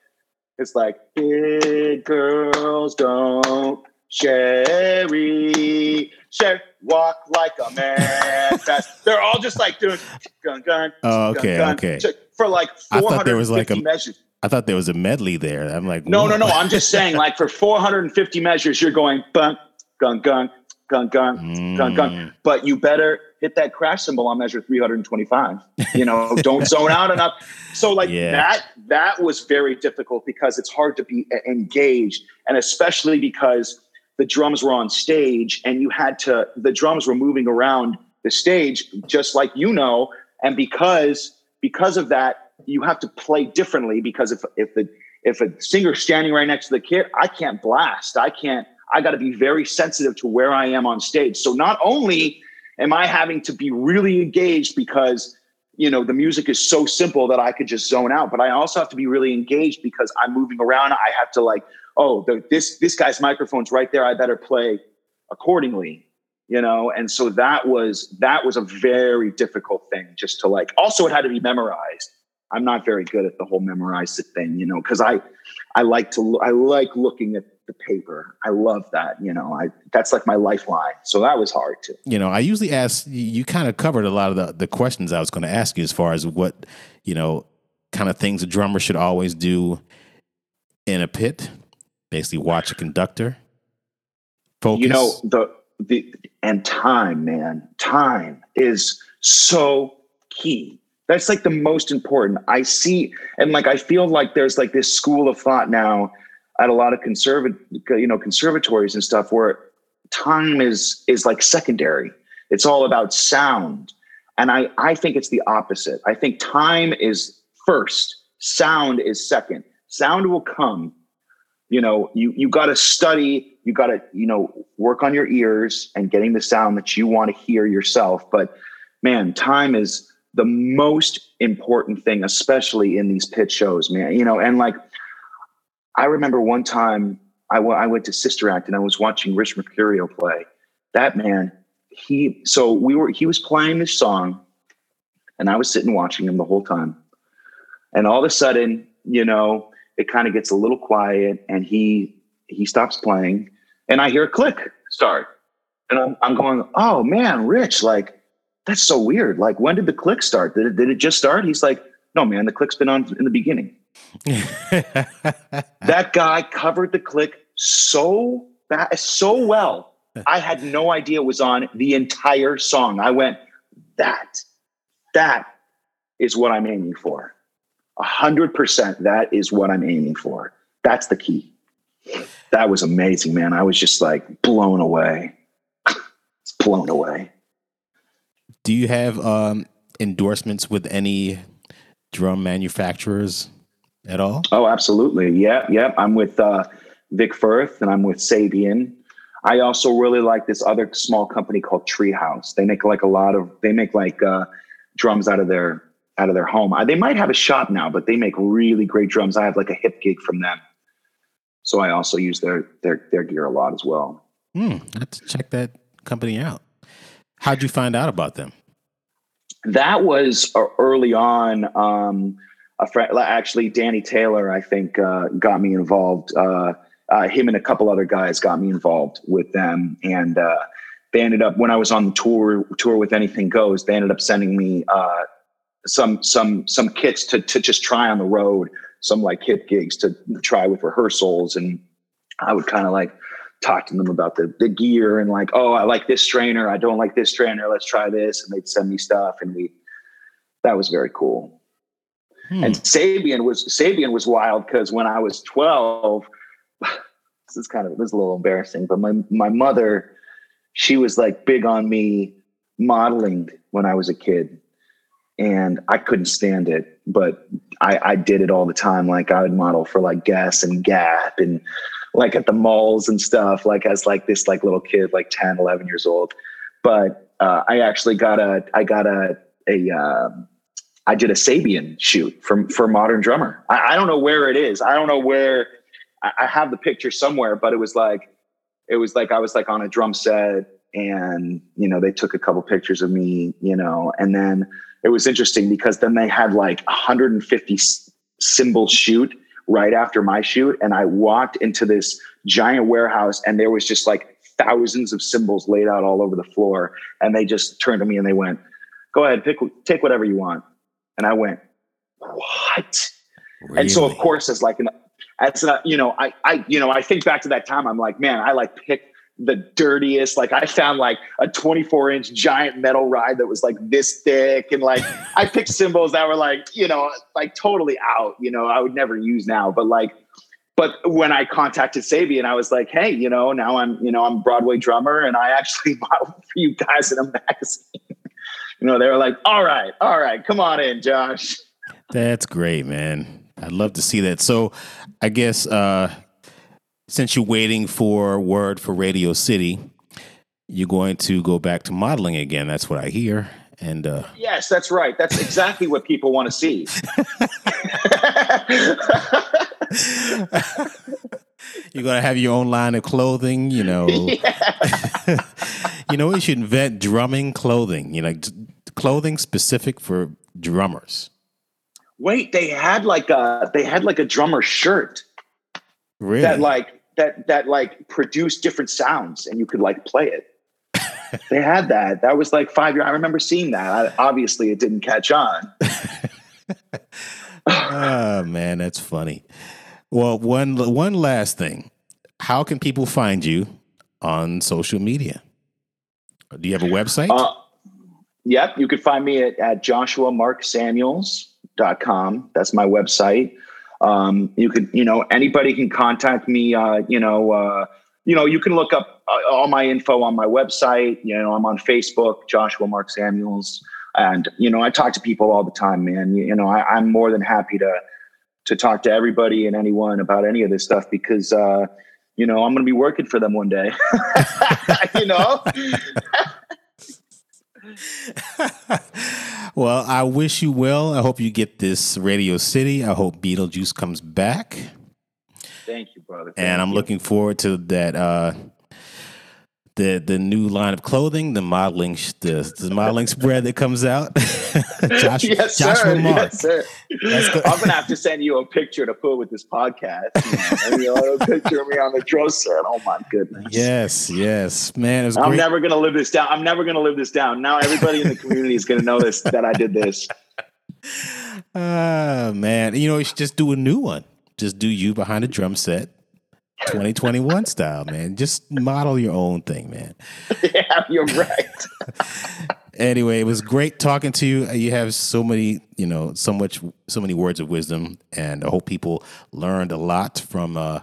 it's like big girls don't Sherry, Sherry, walk like a man. [laughs] they're all just like doing gun gun. Oh, okay, gun, okay. For like I thought there was like a measures. I thought there was a medley there. I'm like, no, no, no. I'm just saying, like for 450 measures, you're going bun, gun, gun, gun, gun, gun, gun. Mm. But you better hit that crash cymbal on measure 325. You know, don't zone out enough. So like Yeah. that, that was very difficult because it's hard to be engaged. And especially because the drums were on stage and you had to, the drums were moving around the stage, just like you know. And because, because of that, you have to play differently because if, if the, if a singer's standing right next to the kid, I can't blast. I can't, I got to be very sensitive to where I am on stage. So not only am I having to be really engaged because you know the music is so simple that I could just zone out, but I also have to be really engaged because I'm moving around. I have to like, oh, the, this this guy's microphone's right there. I better play accordingly, you know. And so that was that was a very difficult thing just to like. Also, it had to be memorized. I'm not very good at the whole memorize it thing, you know, because I I like to I like looking at the paper. I love that, you know. I that's like my lifeline. So that was hard too. you know, I usually ask you, you kind of covered a lot of the, the questions I was going to ask you as far as what, you know, kind of things a drummer should always do in a pit. Basically, watch a conductor, focus. You know, the the and time, man. Time is so key. That's like the most important. I see and like I feel like there's like this school of thought now at a lot of conservative you know conservatories and stuff where time is is like secondary. It's all about sound. And I I think it's the opposite. I think time is first, sound is second. Sound will come you know you you got to study you got to you know work on your ears and getting the sound that you want to hear yourself but man time is the most important thing especially in these pit shows man you know and like i remember one time I went to sister act and i was watching rich mercurio play. That man he so we were he was playing this song and i was sitting watching him the whole time. And all of a sudden you know it kind of gets a little quiet and he he stops playing and i hear a click start. And i'm, I'm going oh man rich like that's so weird. Like when did the click start? Did it, did it just start? He's like no man the click's been on in the beginning [laughs] that guy covered the click so ba- so well i had no idea it was on the entire song i went that that is what i'm aiming for a hundred percent. That is what I'm aiming for. That's the key. That was amazing, man. I was just like blown away. [sighs] It's blown away. Do you have um, endorsements with any drum manufacturers at all? Oh, absolutely. Yeah, yeah. I'm with uh, Vic Firth and I'm with Sabian. I also really like this other small company called Treehouse. They make like a lot of. They make like uh, drums out of their out of their home. I, they might have a shop now, but they make really great drums. I have like a hip gig from them, so I also use their their their gear a lot as well. Hmm, I have to check that company out. How'd you find out about them? That was uh, early on. Um, a friend, actually, Danny Taylor, I think, uh, got me involved. Uh, uh, him and a couple other guys got me involved with them, and uh, they ended up when I was on the tour tour with Anything Goes. They ended up sending me uh, some some some kits to to just try on the road, some like hip gigs to try with rehearsals, and I would kind of like talk to them about the the gear and like, oh, I like this strainer, I don't like this strainer, let's try this, and they'd send me stuff, and we that was very cool. Hmm. And Sabian was Sabian was wild because when I was twelve, [sighs] this is kind of this is a little embarrassing, but my my mother, she was like big on me modeling when I was a kid and I couldn't stand it, but I, I did it all the time. Like I would model for like Guess and Gap and like at the malls and stuff, like as like this like little kid, like 10, 11 years old. But uh, I actually got a, I got a, a, um, I did a Sabian shoot for for Modern Drummer. I, I don't know where it is. I don't know where. I, I have the picture somewhere, but it was like, it was like I was like on a drum set, and you know they took a couple pictures of me, you know, and then it was interesting because then they had like 150 cymbal shoot right after my shoot, and I walked into this giant warehouse, and there was just like thousands of cymbals laid out all over the floor, and they just turned to me and they went, "Go ahead, pick, take whatever you want." And I went, "What?" And so, of course, as like an, as a, you know, I, I, you know, I think back to that time. I'm like, man, I like picked the dirtiest. Like I found like a 24 inch giant metal ride that was like this thick. And like [laughs] I picked cymbals that were like, you know, like totally out, you know, I would never use now. But like, but when I contacted Sabian, I was like, hey, you know, now I'm, you know, I'm Broadway drummer and I actually [laughs] modeled for you guys in a magazine. You know, they were like, all right, all right, come on in, Josh. That's great, man. I'd love to see that. So I guess uh since you're waiting for word for Radio City, you're going to go back to modeling again. That's what I hear. And uh, yes, that's right. That's exactly what people want to see. [laughs] [laughs] you're going to have your own line of clothing, you know. [laughs] Yeah. you know, we should invent drumming clothing, you know, clothing specific for drummers. Wait, they had like a they had like a drummer shirt. Really? That like that that like produced different sounds and you could like play it. [laughs] they had that. That was like five years. I remember seeing that. I, obviously, it didn't catch on. [laughs] [laughs] oh man, that's funny. Well, one one last thing. How can people find you on social media? Do you have a website? Uh, yep, you could find me at, at joshuamarksamuels.com. That's my website. Um, you could, you know, anybody can contact me. Uh, you know, uh, you know, you can look up uh, all my info on my website. You know, I'm on Facebook, Joshua Mark Samuels, and you know, I talk to people all the time, man. You, you know, I, I'm more than happy to to talk to everybody and anyone about any of this stuff because uh, you know I'm going to be working for them one day. [laughs] you know. [laughs] [laughs] well, I wish you well. I hope you get this Radio City. I hope Beetlejuice comes back. Thank you, brother. Thank and I'm you. looking forward to that uh, the the new line of clothing, the modeling the, the modeling spread that comes out. [laughs] Josh, yes, Joshua sir. Mark. Yes, sir. I'm gonna have to send you a picture to put with this podcast. You know, a picture of me on the drill set. Oh my goodness. Yes, yes, man. I'm great. never gonna live this down. I'm never gonna live this down. Now everybody in the community is gonna know this that I did this. Ah, uh, man. You know, you should just do a new one. Just do you behind a drum set 2021 style, man. Just model your own thing, man. [laughs] Yeah, you're right. [laughs] anyway, it was great talking to you. You have so many, you know, so much, so many words of wisdom, and I hope people learned a lot from uh,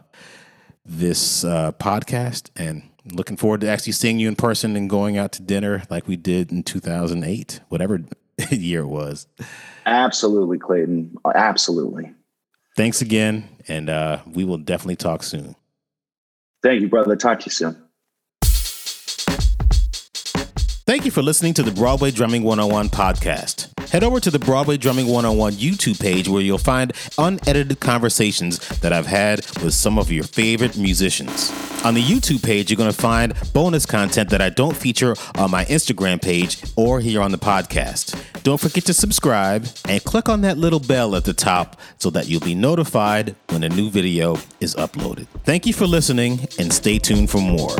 this uh, podcast. And looking forward to actually seeing you in person and going out to dinner like we did in 2008, whatever [laughs] year it was. Absolutely, Clayton. Absolutely. Thanks again, and uh, we will definitely talk soon. Thank you, brother. Talk to you soon. Thank you for listening to the Broadway Drumming 101 podcast. Head over to the Broadway Drumming 101 YouTube page where you'll find unedited conversations that I've had with some of your favorite musicians. On the YouTube page, you're going to find bonus content that I don't feature on my Instagram page or here on the podcast. Don't forget to subscribe and click on that little bell at the top so that you'll be notified when a new video is uploaded. Thank you for listening and stay tuned for more.